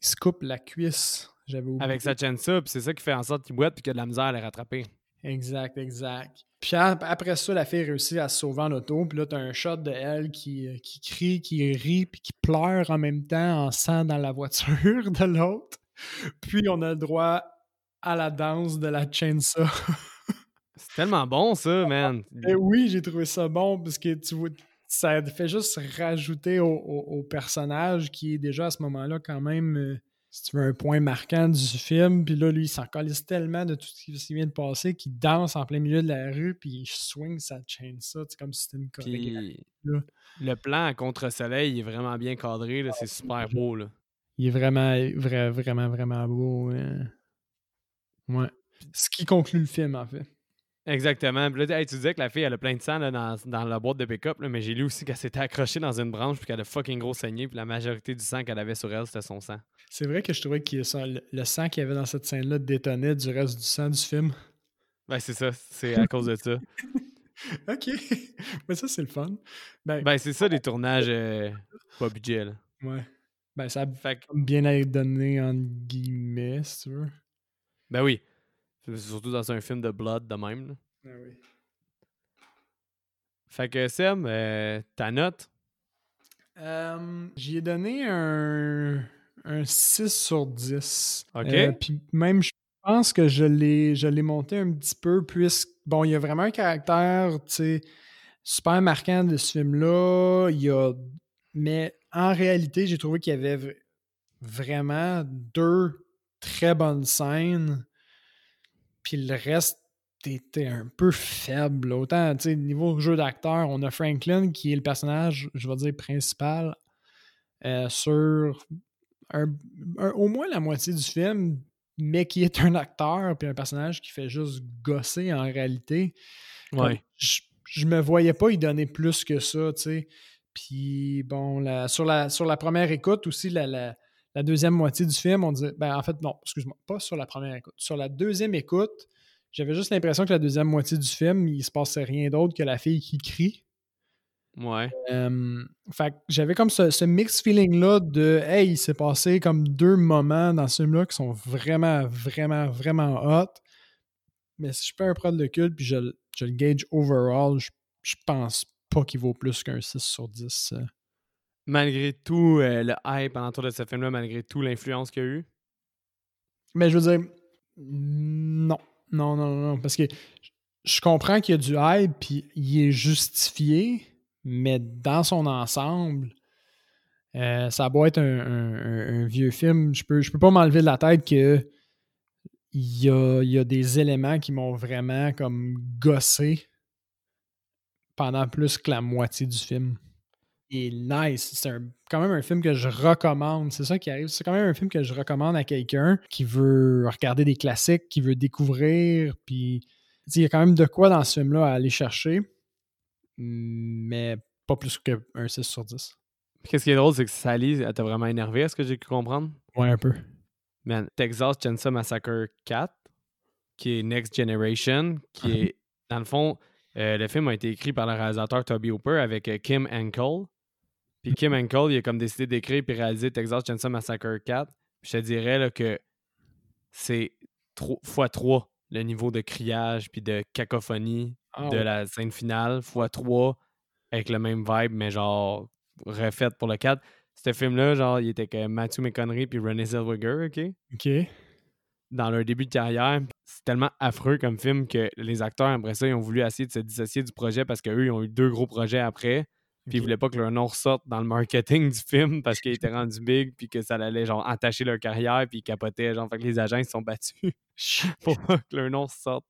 se coupe la cuisse. J'avais Avec sa chaîne ça, puis c'est ça qui fait en sorte qu'il boite puis qu'il a de la misère à la rattraper. Exact, exact. Puis après ça, la fille réussit à se sauver en auto. Puis là, t'as un shot de elle qui, euh, qui crie, qui rit, puis qui pleure en même temps en sang dans la voiture de l'autre. Puis on a le droit à la danse de la chainsaw. C'est tellement bon, ça, man. Et oui, j'ai trouvé ça bon parce que tu vois, ça fait juste rajouter au, personnage qui est déjà à ce moment-là quand même, euh, si tu veux, un point marquant du film. Puis là, lui, il s'en calisse tellement de tout ce qui vient de passer qu'il danse en plein milieu de la rue puis il swing sa chainsaw. C'est comme si c'était une chorégraphie. Le plan à contre-soleil, il est vraiment bien cadré. C'est super beau. Là. Il est vraiment, vraiment, vraiment, vraiment beau. Hein. Ouais. Ce qui conclut le film, en fait. Exactement. tu disais que la fille, elle a plein de sang dans, dans, la boîte de pick-up, mais j'ai lu aussi qu'elle s'était accrochée dans une branche puis qu'elle a fucking gros saigné, puis la majorité du sang qu'elle avait sur elle, c'était son sang. C'est vrai que je trouvais que le, sang qu'il y avait dans cette scène-là détonnait du reste du sang du film. Ben, c'est ça. C'est à cause de ça. OK. Mais ça, c'est le fun. Ben, ben c'est ça, les tournages euh, pas budget, là. Ouais. Ben, ça a bien à être donné, en guillemets, si tu veux. Ben oui. Surtout dans un film de blood de même. Là. Ah oui. Fait que Sam, euh, ta note? Euh, J'y ai donné un, un 6 sur 10. OK. Euh, puis même, je pense que je l'ai monté un petit peu, puisque, bon, il y a vraiment un caractère, tu sais, super marquant de ce film-là. Il y a... Mais en réalité, j'ai trouvé qu'il y avait vraiment deux très bonnes scènes puis le reste était un peu faible. Autant, tu sais, niveau jeu d'acteur, on a Franklin qui est le personnage, je vais dire, principal euh, sur au moins la moitié du film, mais qui est un acteur puis un personnage qui fait juste gosser en réalité. Ouais. Je, me voyais pas y donner plus que ça, tu sais. Puis bon, sur, la, sur la première écoute aussi, la la deuxième moitié du film, on disait, ben en fait, non, excuse-moi, pas sur la première écoute. Sur la deuxième écoute, j'avais juste l'impression que la deuxième moitié du film, il se passait rien d'autre que la fille qui crie. Ouais. fait j'avais comme ce, ce mixed feeling-là de Hey, il s'est passé comme deux moments dans ce film-là qui sont vraiment, vraiment, vraiment hot. Mais si je fais un prod de cul puis je, je, le gauge overall, je, je pense pas qu'il vaut plus qu'un 6 sur 10 malgré tout euh, le hype autour de ce film-là, malgré tout l'influence qu'il y a eu? Mais je veux dire, non. Non, non, non. Parce que je comprends qu'il y a du hype, puis il est justifié, mais dans son ensemble, euh, ça doit être un, vieux film. Je peux, je peux pas m'enlever de la tête que il y a, y a des éléments qui m'ont vraiment comme gossé pendant plus que la moitié du film est nice. C'est quand même un film que je recommande. C'est ça qui arrive. C'est quand même un film que je recommande à quelqu'un qui veut regarder des classiques, qui veut découvrir. Puis, il y a quand même de quoi dans ce film-là à aller chercher. Mais pas plus qu'un 6 sur 10. Qu'est-ce qui est drôle, c'est que Sally, elle t'a vraiment énervé, est-ce que j'ai pu comprendre? Ouais, un peu. Man, Texas Chainsaw Massacre 4, qui est Next Generation, qui uh-huh. est, dans le fond, euh, le film a été écrit par le réalisateur Toby Hooper avec euh, Kim Ankle. Puis Kim Ankle, il a comme décidé d'écrire et réaliser Texas Chainsaw Massacre 4. je te dirais là, que c'est fois 3 le niveau de criage puis de cacophonie ah de la scène finale, fois 3 avec le même vibe, mais genre refait pour le 4. Ce film-là, genre, il était que Matthew McConaughey puis Renée Zellweger, OK? OK. Dans leur début de carrière. C'est tellement affreux comme film que les acteurs, après ça, ils ont voulu essayer de se dissocier du projet parce qu'eux, ils ont eu deux gros projets après. Puis ils voulaient pas que leur nom ressorte dans le marketing du film parce qu'il était rendu big puis que ça allait genre attacher leur carrière puis ils capotaient. Genre, fait que les agents ils se sont battus pour pas que leur nom sorte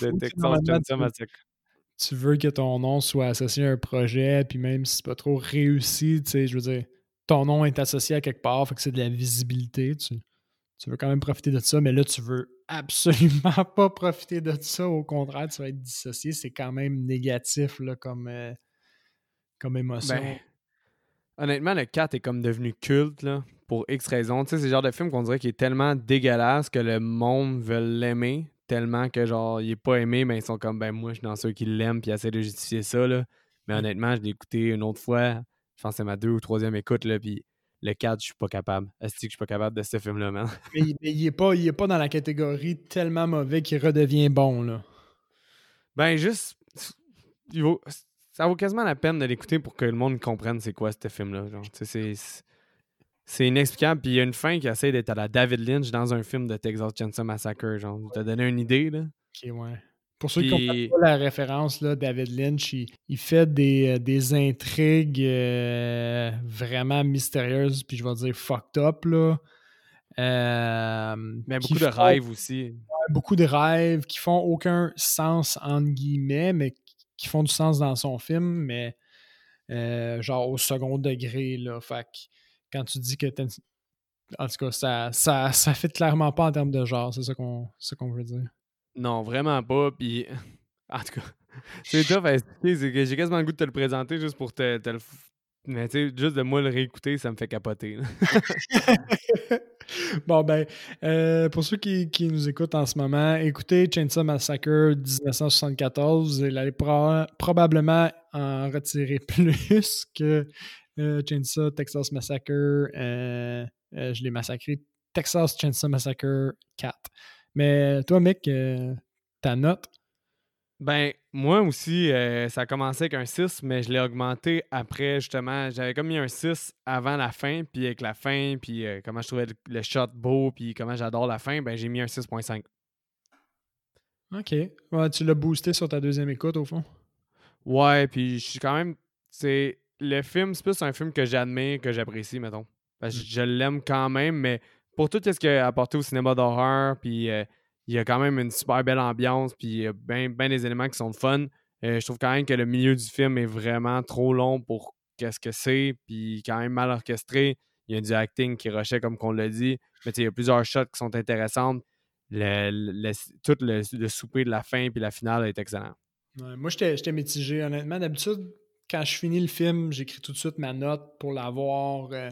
de Texas Chainsaw Massacre. Tu veux que ton nom soit associé à un projet, puis même si c'est pas trop réussi, tu sais, je veux dire, ton nom est associé à quelque part, fait que c'est de la visibilité. Tu, tu veux quand même profiter de ça, mais là, tu veux absolument pas profiter de ça. Au contraire, tu vas être dissocié. C'est quand même négatif là, comme. Euh, comme émotion. Ben, honnêtement, le 4 est comme devenu culte là, pour X raisons. Tu sais, c'est le genre de film qu'on dirait qu'il est tellement dégueulasse que le monde veut l'aimer, tellement que genre il est pas aimé, mais ils sont comme ben moi je suis dans ceux qui l'aiment puis essaient de justifier ça. Là. Mais honnêtement, je l'ai écouté une autre fois. Je pense que c'est ma deux ou troisième écoute, là, puis le 4, je suis pas capable. Est-ce que je suis pas capable de ce film-là, man? mais, il, est pas, il est pas dans la catégorie tellement mauvais qu'il redevient bon, là. Ben, juste. il vaut- ça vaut quasiment la peine de l'écouter pour que le monde comprenne c'est quoi ce film-là. C'est inexplicable. Puis il y a une fin qui essaie d'être à la David Lynch dans un film de Texas Chainsaw Massacre. Genre, t'as donné une idée, là? Ok, ouais. Pour ceux qui comprennent pas la référence, là, David Lynch, il, il fait des, euh, des intrigues euh, vraiment mystérieuses, puis je vais dire fucked up, là. Euh, mais beaucoup de font- rêves aussi. beaucoup de rêves qui font aucun sens, entre guillemets, mais qui font du sens dans son film, mais euh, genre au second degré, là. Fait que quand tu dis que t'as- En tout cas, ça, ça, ça fait clairement pas en termes de genre, c'est ça qu'on c'est ça qu'on veut dire. Non, vraiment pas. Puis, en tout cas, c'est tough à expliquer. C'est que j'ai quasiment le goût de te le présenter juste pour te, te le. Mais tu sais, juste de moi le réécouter, ça me fait capoter. bon, ben, euh, pour ceux qui, qui nous écoutent en ce moment, écoutez Chainsaw Massacre 1974. Vous allez pro- probablement en retirer plus que euh, Chainsaw Texas Massacre. euh, je l'ai massacré. Texas Chainsaw Massacre 4. Mais toi, euh, ta note, Ben, moi aussi, euh, ça a commencé avec un 6, mais je l'ai augmenté après, justement. J'avais comme mis un 6 avant la fin, puis avec la fin, puis euh, comment je trouvais le, le shot beau, puis comment j'adore la fin, ben j'ai mis un 6.5. ok. Ouais, tu l'as boosté sur ta deuxième écoute, au fond? Ouais, puis je suis quand même. C'est. Le film, c'est plus un film que j'admire, que j'apprécie, mettons. Parce que je l'aime quand même, mais pour tout ce qu'il a apporté au cinéma d'horreur, puis euh, il y a quand même une super belle ambiance, puis il y a bien des éléments qui sont le fun. Euh, je trouve quand même que le milieu du film est vraiment trop long pour qu'est-ce que c'est, puis quand même mal orchestré. Il y a du acting qui rushait, comme qu'on l'a dit, mais il y a plusieurs shots qui sont intéressantes. Le, le- tout le, souper de la fin puis la finale est excellent. Ouais, moi, j'étais mitigé, honnêtement. D'habitude, quand je finis le film, j'écris tout de suite ma note pour l'avoir euh,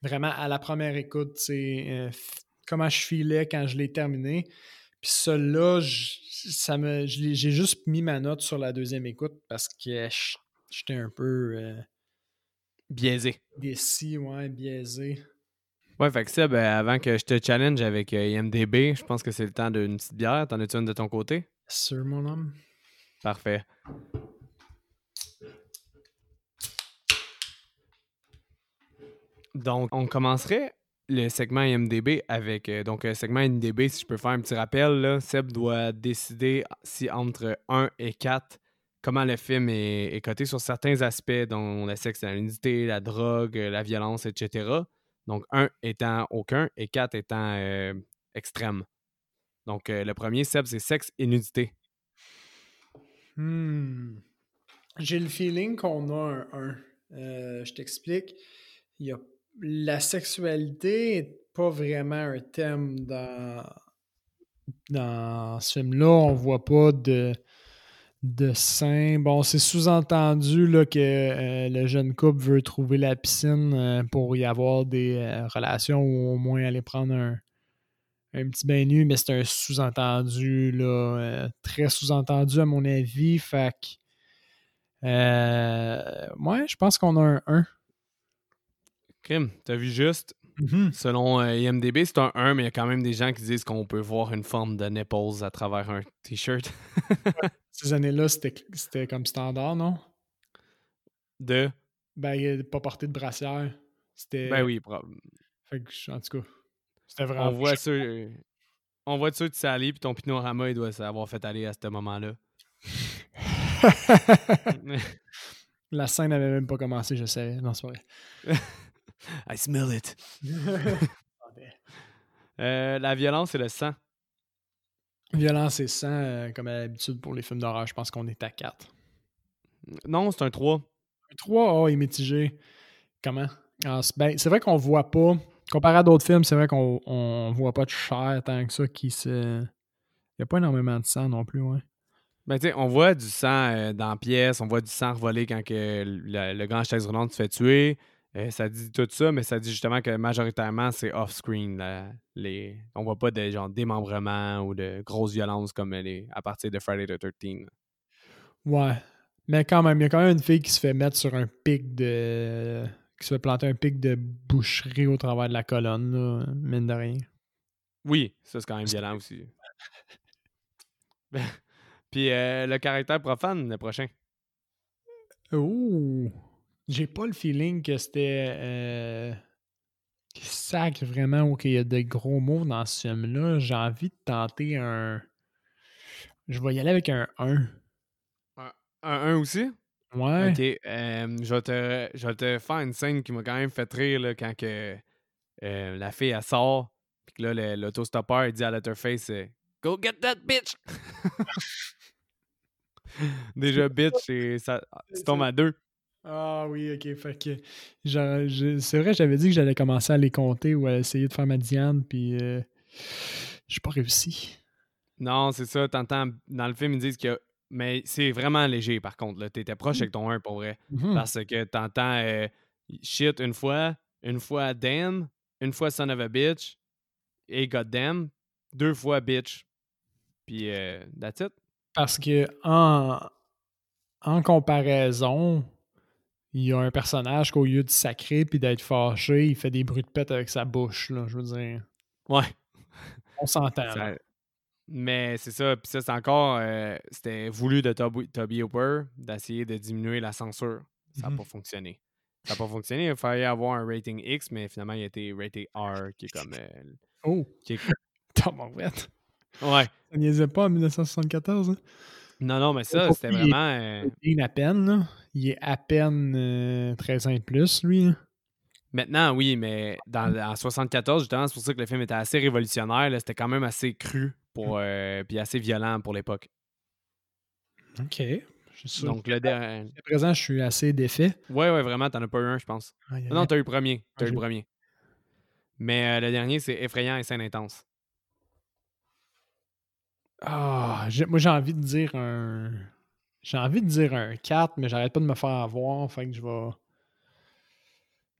vraiment à la première écoute, euh, comment je filais quand je l'ai terminé. Puis celui-là, j- ça me, j'ai juste mis ma note sur la deuxième écoute parce que j'étais un peu euh, Biaisé. décis, ouais, biaisé. Ouais, fait que ça, ben, avant que je te challenge avec euh, IMDB, je pense que c'est le temps d'une petite bière. T'en as-tu une de ton côté? Sur mon homme. Parfait. Donc, on commencerait le segment IMDB avec. euh, donc, un segment IMDB, si je peux faire un petit rappel, là, Seb doit décider si entre 1 et 4, comment le film est, coté sur certains aspects, dont le sexe, la nudité, la drogue, euh, la violence, etc. Donc, 1 étant aucun et 4 étant euh, extrême. Donc, euh, le premier, Seb, c'est sexe et nudité. Hmm. J'ai le feeling qu'on a un 1. Euh, je t'explique. Il y a... La sexualité n'est pas vraiment un thème dans, dans ce film-là. On voit pas de, de sein. Bon, c'est sous-entendu que euh, le jeune couple veut trouver la piscine euh, pour y avoir des euh, relations ou au moins aller prendre un, un petit bain nu, mais c'est un sous-entendu, là, très sous-entendu à mon avis. Fait que, ouais, je pense qu'on a un 1. Crime, t'as vu juste, selon euh, IMDB, c'est un 1, mais il y a quand même des gens qui disent qu'on peut voir une forme de nipples à travers un t-shirt. Ces années-là, c'était comme standard, non? de? Ben, il pas porté de brassière. C'était. Ben oui, prob- Fait que, en tout cas, c'était vraiment. on voit ça. euh, On voit ça de Sally, puis ton pinorama, il doit s'avoir fait aller à ce moment-là. La scène n'avait même pas commencé, je sais. Non, c'est vrai. I smell it. Euh, la violence et le sang. Violence et sang, euh, comme à l'habitude pour les films d'horreur, je pense qu'on est à 4. Non, c'est un 3. 3, oh, il est mitigé. Comment? Ah, c'est ben, c'est vrai qu'on voit pas. Comparé à d'autres films, c'est vrai qu'on on voit pas de chair tant que ça qui se. Il n'y a pas énormément de sang non plus, ouais. Ben, tu sais, on voit du sang euh, dans la pièce, on voit du sang revolé quand que le, le grand chaise roulante se fait tuer. Euh, ça dit tout ça, mais ça dit justement que majoritairement, c'est off-screen. Les... On voit pas de genre démembrement ou de grosses violences comme les... à partir de Friday the 13. là. Ouais. Mais quand même, il y a quand même une fille qui se fait mettre sur un pic de. qui se fait planter un pic de boucherie au travers de la colonne, là, mine de rien. Oui, ça c'est quand même violent aussi. Puis euh, le caractère profane, le prochain. Oh! J'ai pas le feeling que c'était. Euh, sac vraiment ou qu'il y a de gros mots dans ce film-là. J'ai envie de tenter un. Je vais y aller avec un 1. Un 1 aussi? Ouais. Ok. euh, je, vais te, je vais te faire une scène qui m'a quand même fait rire là, quand que, euh, la fille elle sort. Puis que là, l'autostoppeur il dit à Letterface euh, Go get that bitch! Déjà, bitch, c'est- ça, tu tombes à deux. Ah oui, ok. Fait que. c'est vrai, j'avais dit que j'allais commencer à les compter ou à essayer de faire ma Diane, puis. Euh, j'ai pas réussi. Non, c'est ça. T'entends dans le film, ils disent que. Mais c'est vraiment léger, par contre. là. T'étais proche avec ton 1 pour vrai. Mhm. Parce que t'entends euh, shit une fois, une fois damn, une fois son of a bitch, et goddamn, deux fois bitch. Puis euh, that's it. Parce que en, en comparaison, il y a un personnage qu'au lieu de sacrer puis d'être fâché, il fait des bruits de pète avec sa bouche, là, je veux dire. Ouais. On s'entend. Ça-. Mais c'est ça. Puis ça, c'est encore. euh, C'était voulu de Toby, Toby Hooper d'essayer de diminuer la censure. Ça n'a Mhm. pas fonctionné. Ça n'a pas fonctionné. Il fallait avoir un rating X, mais finalement, il a été rated R, qui est comme. euh, Oh! qui est- Tabarouette. Ouais. Ça niaisait pas en 1974. Hein? Non, non, mais ça, c'était vraiment. euh, Il est à peine, là. Il est à peine euh, 13 ans et plus, lui. là. Maintenant, oui, mais dans, en 74, justement, c'est pour ça que le film était assez révolutionnaire. C'était quand même assez cru pour, euh, puis assez violent pour l'époque. OK. Je suis sûr. Donc, le dernier. À présent, je suis assez défait. Ouais, ouais, vraiment, t'en as pas eu un, je pense. Non, t'as eu le premier. T'as Ah, eu le premier. Mais euh, le dernier, c'est effrayant et scène intense. Ah, moi j'ai envie de dire un. J'ai envie de dire un 4, mais j'arrête pas de me faire avoir. Fait que je vais.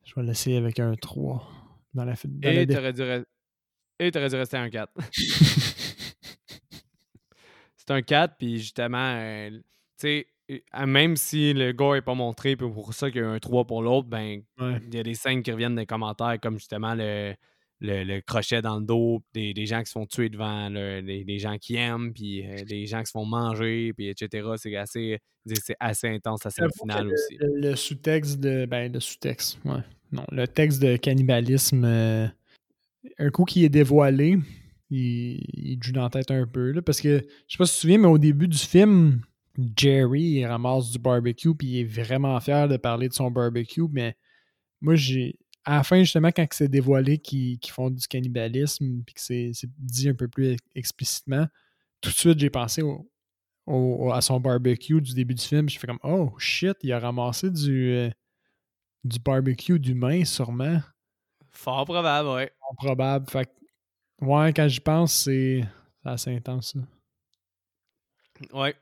Je vais laisser avec un 3. Dans la, dans Et dé- t'aurais dû, re- et t'aurais dû rester un 4. c'est un 4, puis justement, euh, tu sais, même si le gars n'est pas montré, puis pour ça qu'il y a un 3 pour l'autre, ben, Ouais. il y a des scènes qui reviennent des commentaires, comme justement le, le, le crochet dans le dos, des, des gens qui se font tuer devant, le- des, des gens qui aiment, puis euh, des gens qui se font manger, puis etc. C'est assez, c'est assez intense finale le, aussi. le- le sous-texte de. Ben, le sous-texte, ouais. Non, le texte de cannibalisme, euh, un coup qui est dévoilé, il, il joue dans la tête un peu. Là, parce que, je sais pas si tu te souviens, mais au début du film, Jerry, il ramasse du barbecue, puis il est vraiment fier de parler de son barbecue, mais moi, j'ai. À la fin, justement, quand c'est dévoilé qu'ils font du cannibalisme, puis que c'est dit un peu plus explicitement, tout de suite, j'ai pensé au, au- à son barbecue du début du film. Je fais comme Oh shit, il a ramassé du, euh, du barbecue d'humain, sûrement. Fort probable, ouais. Probable. Fait que, ouais, quand j'y pense, c'est assez intense, ça. Ouais.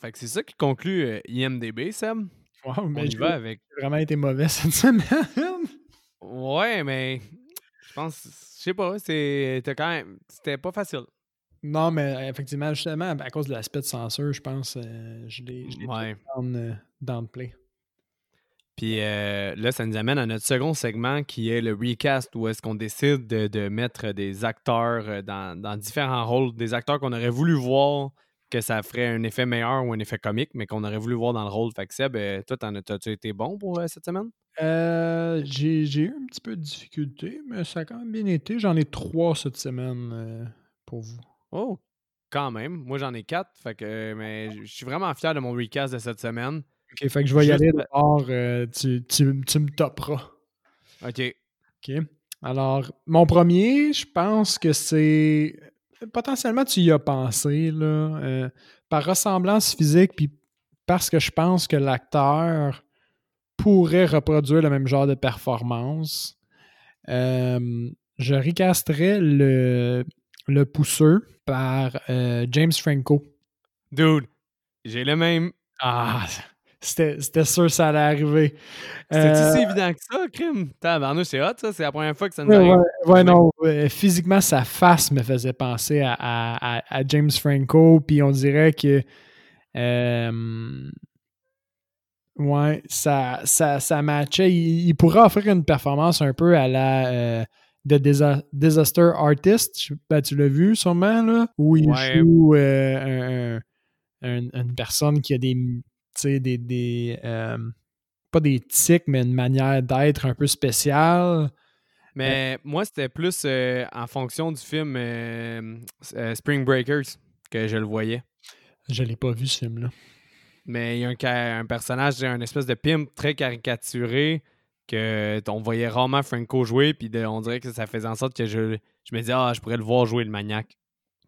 Fait que c'est ça qui conclut euh, IMDB, Seb. Wow, On y va avec. vraiment été mauvais cette semaine. Ouais, mais je pense, je sais pas, t'as quand même, c'était pas facile. non, mais effectivement, justement, à cause de l'aspect de censure, je pense, euh, je l'ai Ouais. down, downplay. Puis euh, là, ça nous amène à notre second segment qui est le recast où est-ce qu'on décide de, de mettre des acteurs euh, dans, dans différents rôles, des acteurs qu'on aurait voulu voir que ça ferait un effet meilleur ou un effet comique, mais qu'on aurait voulu voir dans le rôle. Fait que Seb, euh, toi, t'en as- t'as-tu été bon pour euh, cette semaine? Euh, j'ai eu un petit peu de difficulté, mais ça a quand même bien été. J'en ai trois cette semaine euh, pour vous. Oh, quand même. Moi, j'en ai quatre. Fait que, euh, mais je suis vraiment fier de mon recast de cette semaine. Ok, fait que je vais y aller d'abord. euh, tu, tu, tu me toperas. OK. OK. Alors, mon premier, je pense que c'est. Potentiellement, tu y as pensé, là. euh, par ressemblance physique, puis parce que je pense que l'acteur pourrait reproduire le même genre de performance, euh, je recasterais le, le pousseux par euh, James Franco. Dude, j'ai le même. Ah, c'était sûr que ça allait arriver. C'était Euh, si évident que ça, crime? Tabarnouche, c'est hot, ça. C'est la première fois que ça nous arrive. ouais, ouais, non. euh, physiquement, sa face me faisait penser à, à- à- à James Franco, puis on dirait que. euh, ouais, ça, ça, ça matchait. Il, il pourrait offrir une performance un peu à la. euh, The Disa- Disaster Artist. Ben, tu l'as vu sûrement, là? Où il Ouais. joue euh, un, un- une personne qui a des, des, des pas des tics, mais une manière d'être un peu spéciale. Mais moi, c'était plus en fonction du film Spring Breakers que je le voyais. Je l'ai pas vu, ce film-là. Mais il y a un, un personnage, un espèce de pimp très caricaturé que on voyait rarement Franco jouer, puis on dirait que ça faisait en sorte que je, je me disais, ah, je pourrais le voir jouer le maniaque.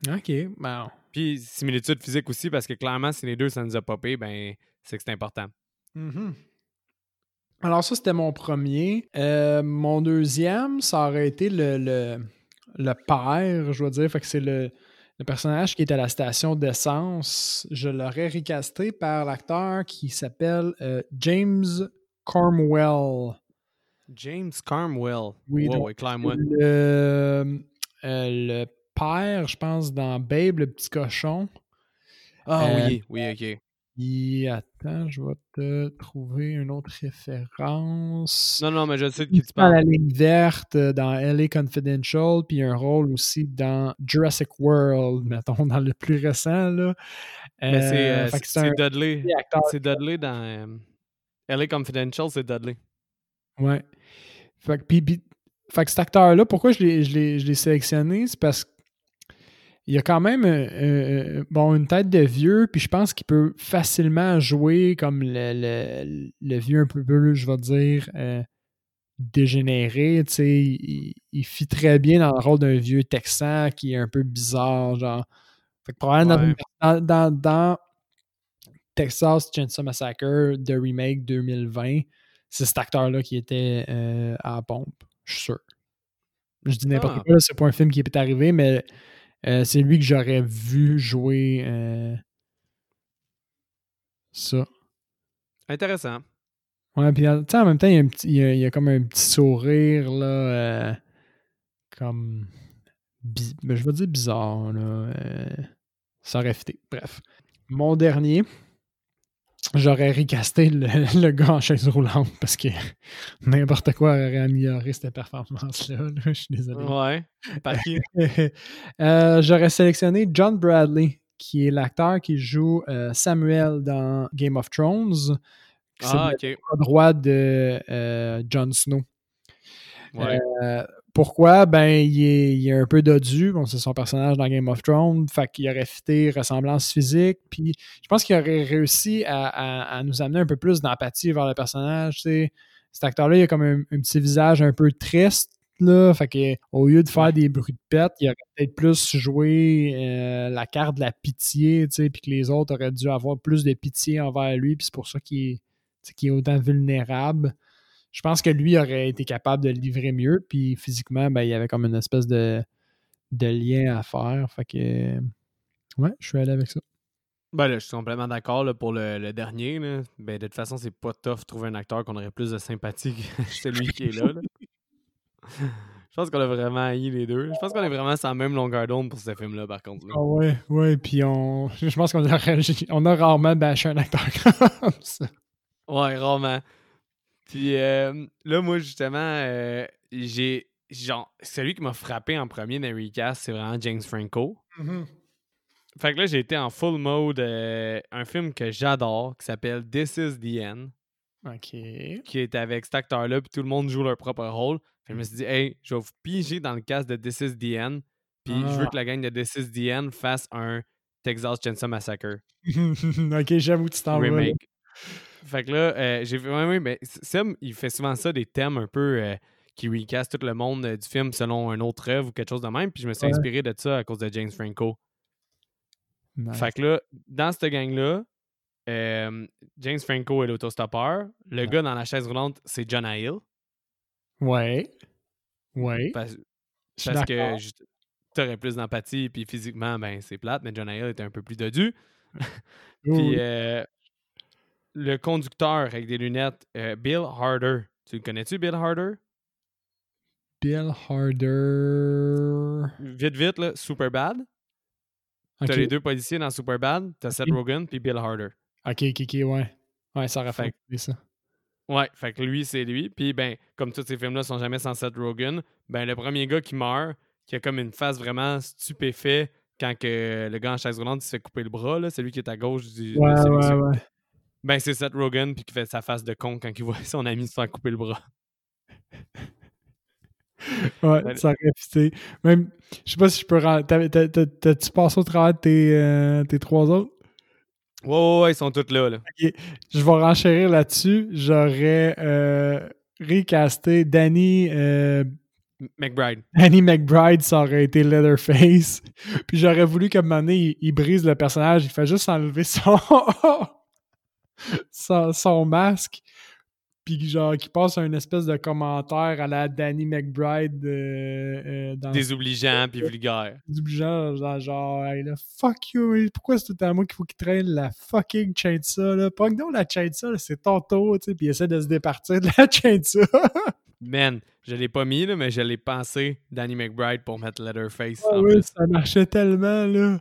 OK, bon. Puis similitude physique aussi, parce que clairement, si les deux, ça nous a popé, ben, c'est que c'est important. Mm-hmm. Alors, ça, c'était mon premier. Euh, mon deuxième, ça aurait été le, le, père, je dois dire. Fait que c'est le, le personnage qui est à la station d'essence. Je l'aurais recasté par l'acteur qui s'appelle euh, James Carmwell. James Carmwell. Oui, wow, le, euh, le père, je pense, dans Babe, le petit cochon. Ah oui, oui, ok. Et attends, je vais te trouver une autre référence. Non, non, mais je sais de qui tu parles. la ligne verte euh, dans LA Confidential, puis un rôle aussi dans Jurassic World, mettons, dans le plus récent. Là. Mais c'est euh, Dudley. C'est Dudley dans LA Confidential, c'est Dudley. Ouais. Fait que, fait que cet acteur-là, pourquoi je l'ai sélectionné? C'est parce que il y a quand même euh, euh, bon, une tête de vieux, puis je pense qu'il peut facilement jouer comme le, le, vieux un peu je vais dire, euh, dégénéré. Il, il fit très bien dans le rôle d'un vieux Texan qui est un peu bizarre. Genre. Fait que probablement dans, dans, Texas Chainsaw Massacre de remake 2020, c'est cet acteur-là qui était à la pompe. Je suis sûr. Je dis n'importe ah. quoi, c'est pas un film qui est arrivé, mais euh, c'est lui que j'aurais vu jouer euh, ça. Intéressant. Ouais, puis en même temps, il y, a comme un petit sourire, là, euh, comme. Ben, je vais dire bizarre, là. ça aurait fité. Bref. Mon dernier, j'aurais recasté le, le, gars en chaise roulante parce que n'importe quoi aurait amélioré cette performance-là. Je suis désolé. Ouais. Euh, j'aurais sélectionné John Bradley, qui est l'acteur qui joue euh, Samuel dans Game of Thrones. Ah, ok. Le droit de euh, Jon Snow. Ouais. Pourquoi? Ben, il est, un peu dodu. Bon, c'est son personnage dans Game of Thrones. Fait qu'il aurait fité ressemblance physique. Puis je pense qu'il aurait réussi à, nous amener un peu plus d'empathie vers le personnage. Cet acteur-là, il a comme un, petit visage un peu triste. Là, fait que, au lieu de faire des bruits de pète, il aurait peut-être plus joué euh, la carte de la pitié, puis que les autres auraient dû avoir plus de pitié envers lui, puis c'est pour ça qu'il est autant vulnérable je pense que lui aurait été capable de le livrer mieux. Puis physiquement, ben, il y avait comme une espèce de, de lien à faire. Fait que, ouais, je suis allé avec ça. Ben là, je suis complètement d'accord pour le, dernier. Ben, de toute façon, c'est pas tough de trouver un acteur qu'on aurait plus de sympathie que celui qui est là. Je pense qu'on a vraiment haï les deux. Je pense qu'on est vraiment sur la même longueur d'onde pour ce film-là, par contre. Ah ouais, ouais, puis on... je pense qu'on a, on a rarement bâché un acteur comme ça. Ouais, rarement. Puis euh, là, moi, justement, euh, j'ai. Genre, celui qui m'a frappé en premier dans recast, c'est vraiment James Franco. Mm-hmm. Fait que là, j'ai été en full mode. Euh, un film que j'adore qui s'appelle This is the End. OK. Qui est avec cet acteur-là, puis tout le monde joue leur propre rôle. Fait que je me suis dit, hey, je vais vous piger dans le cast de This is the End. Puis je veux ah. que la gang de This is the End fasse un Texas Chainsaw Massacre. ok, j'avoue, tu t'en Remake. Fait que là, euh, j'ai vu. Oui, mais Sam, il fait souvent ça, des thèmes un peu euh, qui recast tout le monde euh, du film selon un autre œuvre ou quelque chose de même. Puis je me suis inspiré de ça à cause de James Franco. Fait que là, dans cette gang-là, James Franco est l'autostoppeur. Le gars dans la chaise roulante, c'est John Hill. Ouais. Ouais. Parce, parce que t'aurais plus d'empathie, puis physiquement, ben c'est plate, mais John Hill était un peu plus dodu. puis le conducteur avec des lunettes, euh, Bill Harder. Tu le connais-tu, Bill Harder? Bill Harder. Vite, vite, là, Super Bad. T'as les deux policiers dans Super Bad. T'as Seth Rogen puis Bill Harder. Ok, ok, ok, ouais. Ouais, ça aurait fait ça. Ouais, fait que lui, c'est lui. Puis, ben, comme tous ces films-là sont jamais sans Seth Rogen, ben, le premier gars qui meurt, qui a comme une face vraiment stupéfait, quand que le gars en chaise roulante il se fait couper le bras, là, celui qui est à gauche du. Ouais, ouais, ouais. Ben, c'est Seth Rogen, puis qui fait sa face de con quand il voit son ami se faire couper le bras. Ouais, ça aurait fité. Même, je sais pas si je peux. T'as-tu passé au travers de tes, euh, tes trois autres? Ouais, ouais, ouais, ils sont tous là. là. Je vais renchérir là-dessus. J'aurais euh, recasté Danny, euh, McBride. Danny McBride, ça aurait été Leatherface. Puis j'aurais voulu qu'à un moment donné, il, il brise le personnage. Il fait juste enlever son, son, son masque. Puis genre, qu'il passe un espèce de commentaire à la Danny McBride euh, euh, dans Désobligeant, puis vulgaire. obligeant, genre, genre hey, là, fuck you, pourquoi c'est tout à moi qu'il faut qu'il traîne la fucking chainsaw, là? Pas non, la chainsaw, c'est ton tour, tu sais, puis il essaie de se départir de la chainsaw. Man, je l'ai pas mis, là, mais je l'ai pensé, Danny McBride, pour mettre Leatherface Ah en oui, plus. ça marchait tellement, là.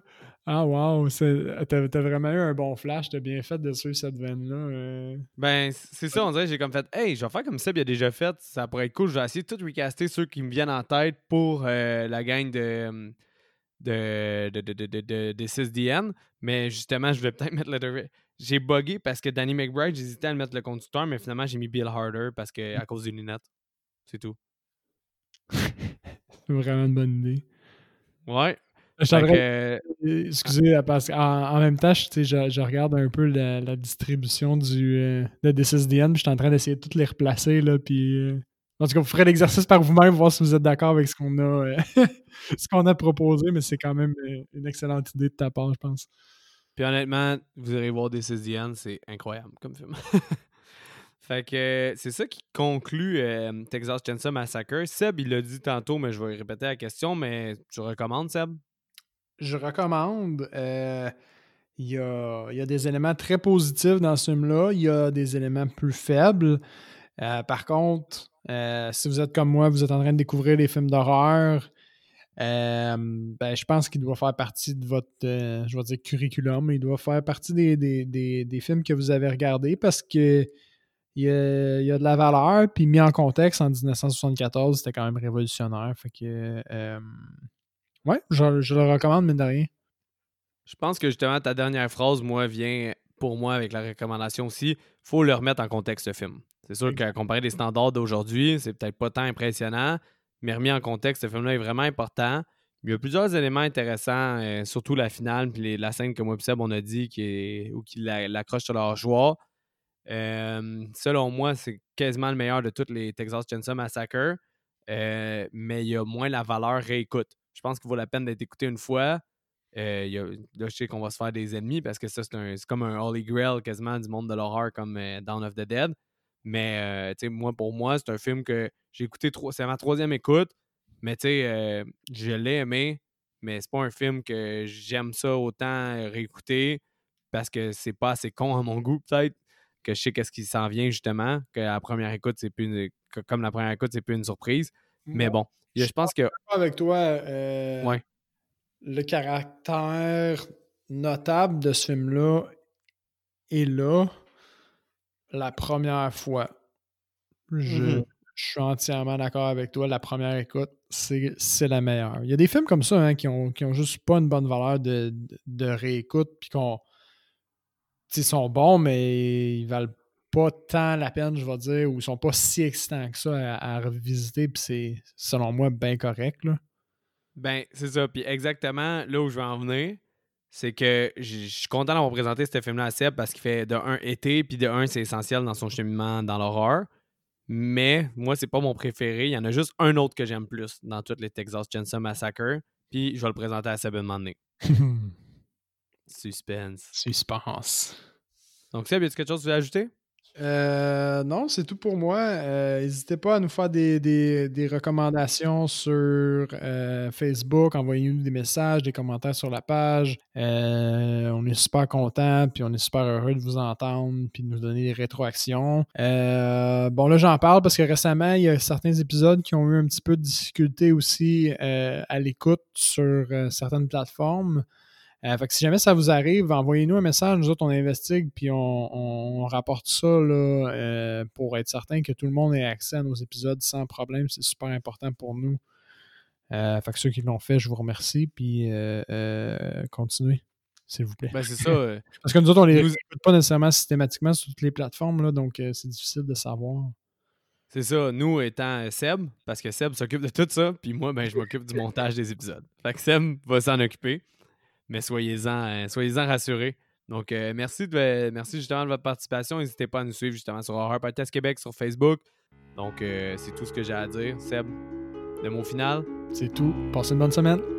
Ah, wow, t'as vraiment eu un bon flash, t'as bien fait de suivre cette veine-là. euh. Ben, c'est ça, on dirait, j'ai comme fait, hey, je vais faire comme Seb il a déjà fait, ça pourrait être cool, je vais essayer de tout recaster ceux qui me viennent en tête pour euh, la gang de, de, de, de, de, de, de, de 6DN, mais justement, je vais peut-être mettre Leatherface. J'ai buggé parce que Danny McBride, j'hésitais à le mettre le conducteur, mais finalement, j'ai mis Bill Harder parce que, à cause des lunettes. C'est tout. C'est vraiment une bonne idée. Ouais. Que, euh, Euh, Excusez, parce qu'en en même temps, je, je, je regarde un peu la, la distribution du, euh, de D6DN, puis je suis en train d'essayer de toutes les replacer. Là, puis, euh, en tout cas, vous ferez l'exercice par vous-même, voir si vous êtes d'accord avec ce qu'on a, euh, ce qu'on a proposé, mais c'est quand même euh, une excellente idée de ta part, je pense. Puis honnêtement, vous irez voir des Diane, c'est incroyable comme film. fait que euh, c'est ça qui conclut euh, Texas Chainsaw Massacre. Seb, il l'a dit tantôt, mais je vais répéter la question, mais tu recommandes, Seb? Je recommande. euh, Il y, a, des éléments très positifs dans ce film-là. Il y a des éléments plus faibles. Euh, par contre, euh, si vous êtes comme moi, vous êtes en train de découvrir les films d'horreur, ben, je pense qu'il doit faire partie de votre, je vais dire curriculum, il doit faire partie des, des- des- des films que vous avez regardés parce que il y a, de la valeur, puis mis en contexte, en 1974, c'était quand même révolutionnaire. Fait que, ouais, je, je le recommande, mine de rien. Je pense que justement, ta dernière phrase, moi, vient pour moi avec la recommandation aussi. faut le remettre en contexte, ce film. C'est sûr qu'à comparer des standards d'aujourd'hui, c'est peut-être pas tant impressionnant, mais remis en contexte, ce film-là est vraiment important. Il y a plusieurs éléments intéressants, euh, surtout la finale, puis les- la scène que moi et Seb, on a dit, qui est, ou qui la- l'accroche sur leur joie. Euh, selon moi, c'est quasiment le meilleur de tous les Texas Chainsaw Massacre, euh, mais il y a moins la valeur réécoute. Je pense qu'il vaut la peine d'être écouté une fois. Euh, là, je sais qu'on va se faire des ennemis parce que ça, c'est comme un Holy Grail quasiment du monde de l'horreur comme euh, Dawn of the Dead. Mais euh, moi, pour moi, c'est un film que j'ai écouté, c'est ma troisième écoute, mais euh, je l'ai aimé, mais c'est pas un film que j'aime ça autant réécouter parce que c'est pas assez con à mon goût, peut-être, que je sais qu'est-ce qui s'en vient justement, que la première écoute, c'est plus comme la première écoute, c'est plus une surprise. Mais bon, a- je pense que. avec toi, euh, Ouais. le caractère notable de ce film-là est là la première fois. Je, Mhm. je suis entièrement d'accord avec toi. La première écoute, c'est la meilleure. Il y a des films comme ça hein, qui, ont, qui ont juste pas une bonne valeur de, de, de réécoute, puis qu'on. Ils sont bons, mais ils valent pas tant la peine, je vais dire, ou ils sont pas si excitants que ça à, à revisiter, puis c'est, selon moi, bien correct. Là. Ben, c'est ça. Puis exactement là où je veux en venir, c'est que je suis content d'avoir présenté ce film-là à Seb parce qu'il fait de un été, puis de un, c'est essentiel dans son cheminement dans l'horreur. Mais moi, c'est pas mon préféré. Il y en a juste un autre que j'aime plus dans toutes les Texas Chainsaw Massacre. Puis je vais le présenter à Seb un moment donné. Suspense. Suspense. Donc, Seb, y a quelque chose que tu veux ajouter? Euh, non, c'est tout pour moi. Euh, N'hésitez pas à nous faire des, recommandations sur euh, Facebook. Envoyez-nous des messages, des commentaires sur la page. On est super contents, puis on est super heureux de vous entendre, puis de nous donner des rétroactions. Bon, là, j'en parle parce que récemment, il y a certains épisodes qui ont eu un petit peu de difficulté aussi à l'écoute sur certaines plateformes. Euh, fait que si jamais ça vous arrive, envoyez-nous un message. Nous autres, on investigue puis on, on rapporte ça là, euh, pour être certain que tout le monde ait accès à nos épisodes sans problème. C'est super important pour nous. fait que ceux qui l'ont fait, je vous remercie. Puis continuez, s'il vous plaît. Ben, c'est ça. Parce que nous autres, on les écoute pas nécessairement systématiquement sur toutes les plateformes, là, donc c'est difficile de savoir. C'est ça, nous étant Seb, parce que Seb s'occupe de tout ça, puis moi, ben, je m'occupe du montage des épisodes. Fait que Seb va s'en occuper, mais soyez-en soyez rassurés. Donc, euh, merci, de, merci justement de votre participation. N'hésitez pas à nous suivre justement sur Horror Podcast Québec sur Facebook. Donc, euh, c'est tout ce que j'ai à dire. Seb, le mot final. C'est tout. Passez une bonne semaine.